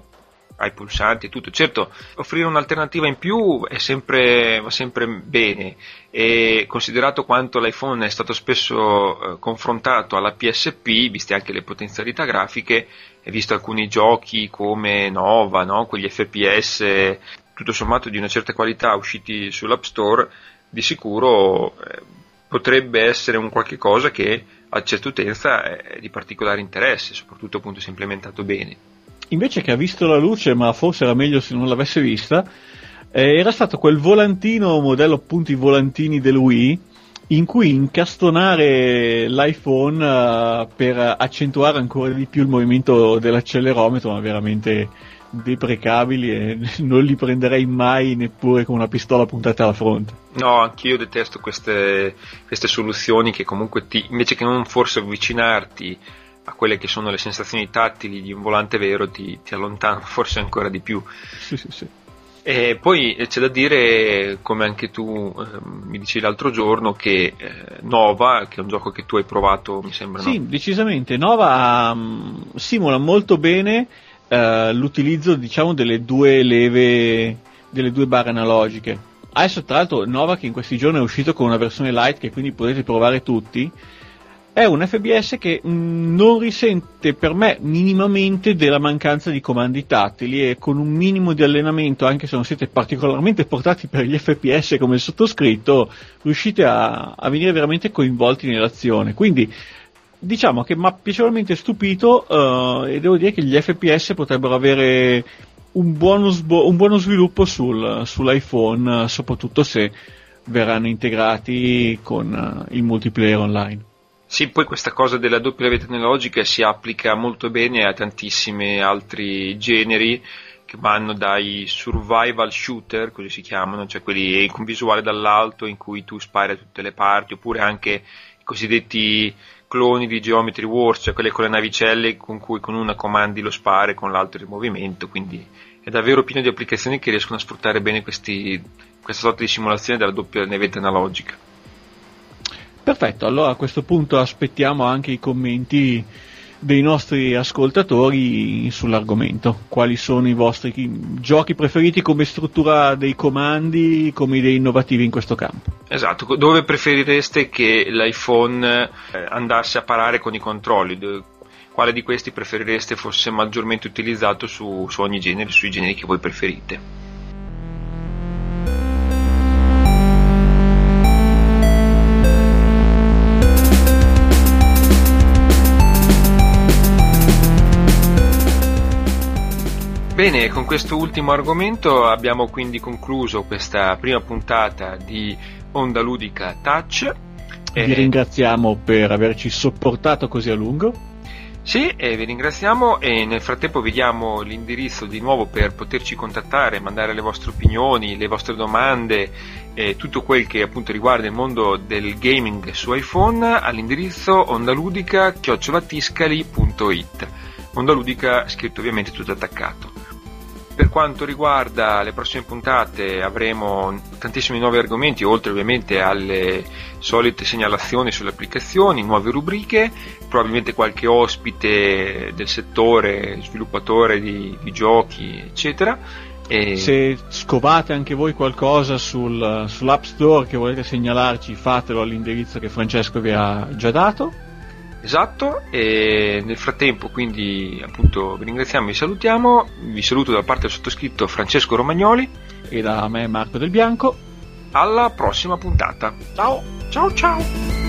ai pulsanti e tutto. Certo, offrire un'alternativa in più è sempre, va sempre bene e considerato quanto l'iPhone è stato spesso eh, confrontato alla PSP, viste anche le potenzialità grafiche, e visto alcuni giochi come Nova, no? quegli FPS tutto sommato di una certa qualità usciti sull'App Store, di sicuro eh, potrebbe essere un qualche cosa che a certa utenza è di particolare interesse, soprattutto appunto se implementato bene invece che ha visto la luce, ma forse era meglio se non l'avesse vista, eh, era stato quel volantino, modello appunto i volantini del Wii, in cui incastonare l'iPhone uh, per accentuare ancora di più il movimento dell'accelerometro, ma veramente deprecabili e (laughs) non li prenderei mai neppure con una pistola puntata alla fronte. No, anch'io detesto queste, queste soluzioni che comunque ti, invece che non forse avvicinarti a quelle che sono le sensazioni tattili di un volante vero ti, ti allontanano (laughs) forse ancora di più. Sì, sì, sì. E poi eh, c'è da dire, come anche tu eh, mi dicevi l'altro giorno, che eh, Nova, che è un gioco che tu hai provato, mi sembra. Sì, no? decisamente. Nova um, simula molto bene uh, l'utilizzo, diciamo, delle due leve, delle due barre analogiche. Adesso, tra l'altro, Nova, che in questi giorni è uscito con una versione light, che quindi potete provare tutti, è un FBS che mm, non risente per me minimamente della mancanza di comandi tattili e con un minimo di allenamento, anche se non siete particolarmente portati per gli FPS come il sottoscritto, riuscite a, a venire veramente coinvolti nell'azione. Quindi diciamo che mi ha piacevolmente stupito uh, e devo dire che gli FPS potrebbero avere un buono, sbo- un buono sviluppo sul, sull'iPhone, soprattutto se verranno integrati con uh, il multiplayer online. Sì, poi questa cosa della doppia leva tecnologica si applica molto bene a tantissimi altri generi che vanno dai survival shooter, così si chiamano, cioè quelli con visuale dall'alto in cui tu spari da tutte le parti, oppure anche i cosiddetti cloni di Geometry Wars, cioè quelle con le navicelle con cui con una comandi lo spari, con l'altro il movimento, quindi è davvero pieno di applicazioni che riescono a sfruttare bene questi, questa sorta di simulazione della doppia levetta analogica. Perfetto, allora a questo punto aspettiamo anche i commenti dei nostri ascoltatori sull'argomento. Quali sono i vostri giochi preferiti come struttura dei comandi, come idee innovative in questo campo? Esatto, dove preferireste che l'iPhone eh, andasse a parare con i controlli? Quale di questi preferireste fosse maggiormente utilizzato su, su ogni genere, sui generi che voi preferite? Bene, con questo ultimo argomento abbiamo quindi concluso questa prima puntata di Onda Ludica Touch. Vi eh, ringraziamo per averci sopportato così a lungo. Sì, eh, vi ringraziamo e nel frattempo vi diamo l'indirizzo di nuovo per poterci contattare, mandare le vostre opinioni, le vostre domande e tutto quel che appunto riguarda il mondo del gaming su iPhone all'indirizzo ondaludica.it Onda Ludica scritto ovviamente tutto attaccato. Per quanto riguarda le prossime puntate avremo tantissimi nuovi argomenti, oltre ovviamente alle solite segnalazioni sulle applicazioni, nuove rubriche, probabilmente qualche ospite del settore, sviluppatore di, di giochi, eccetera. E... Se scovate anche voi qualcosa sul, sull'App Store che volete segnalarci, fatelo all'indirizzo che Francesco vi ha già dato. Esatto, e nel frattempo quindi appunto vi ringraziamo e vi salutiamo, vi saluto da parte del sottoscritto Francesco Romagnoli e da me Marco Del Bianco. Alla prossima puntata. Ciao, ciao ciao.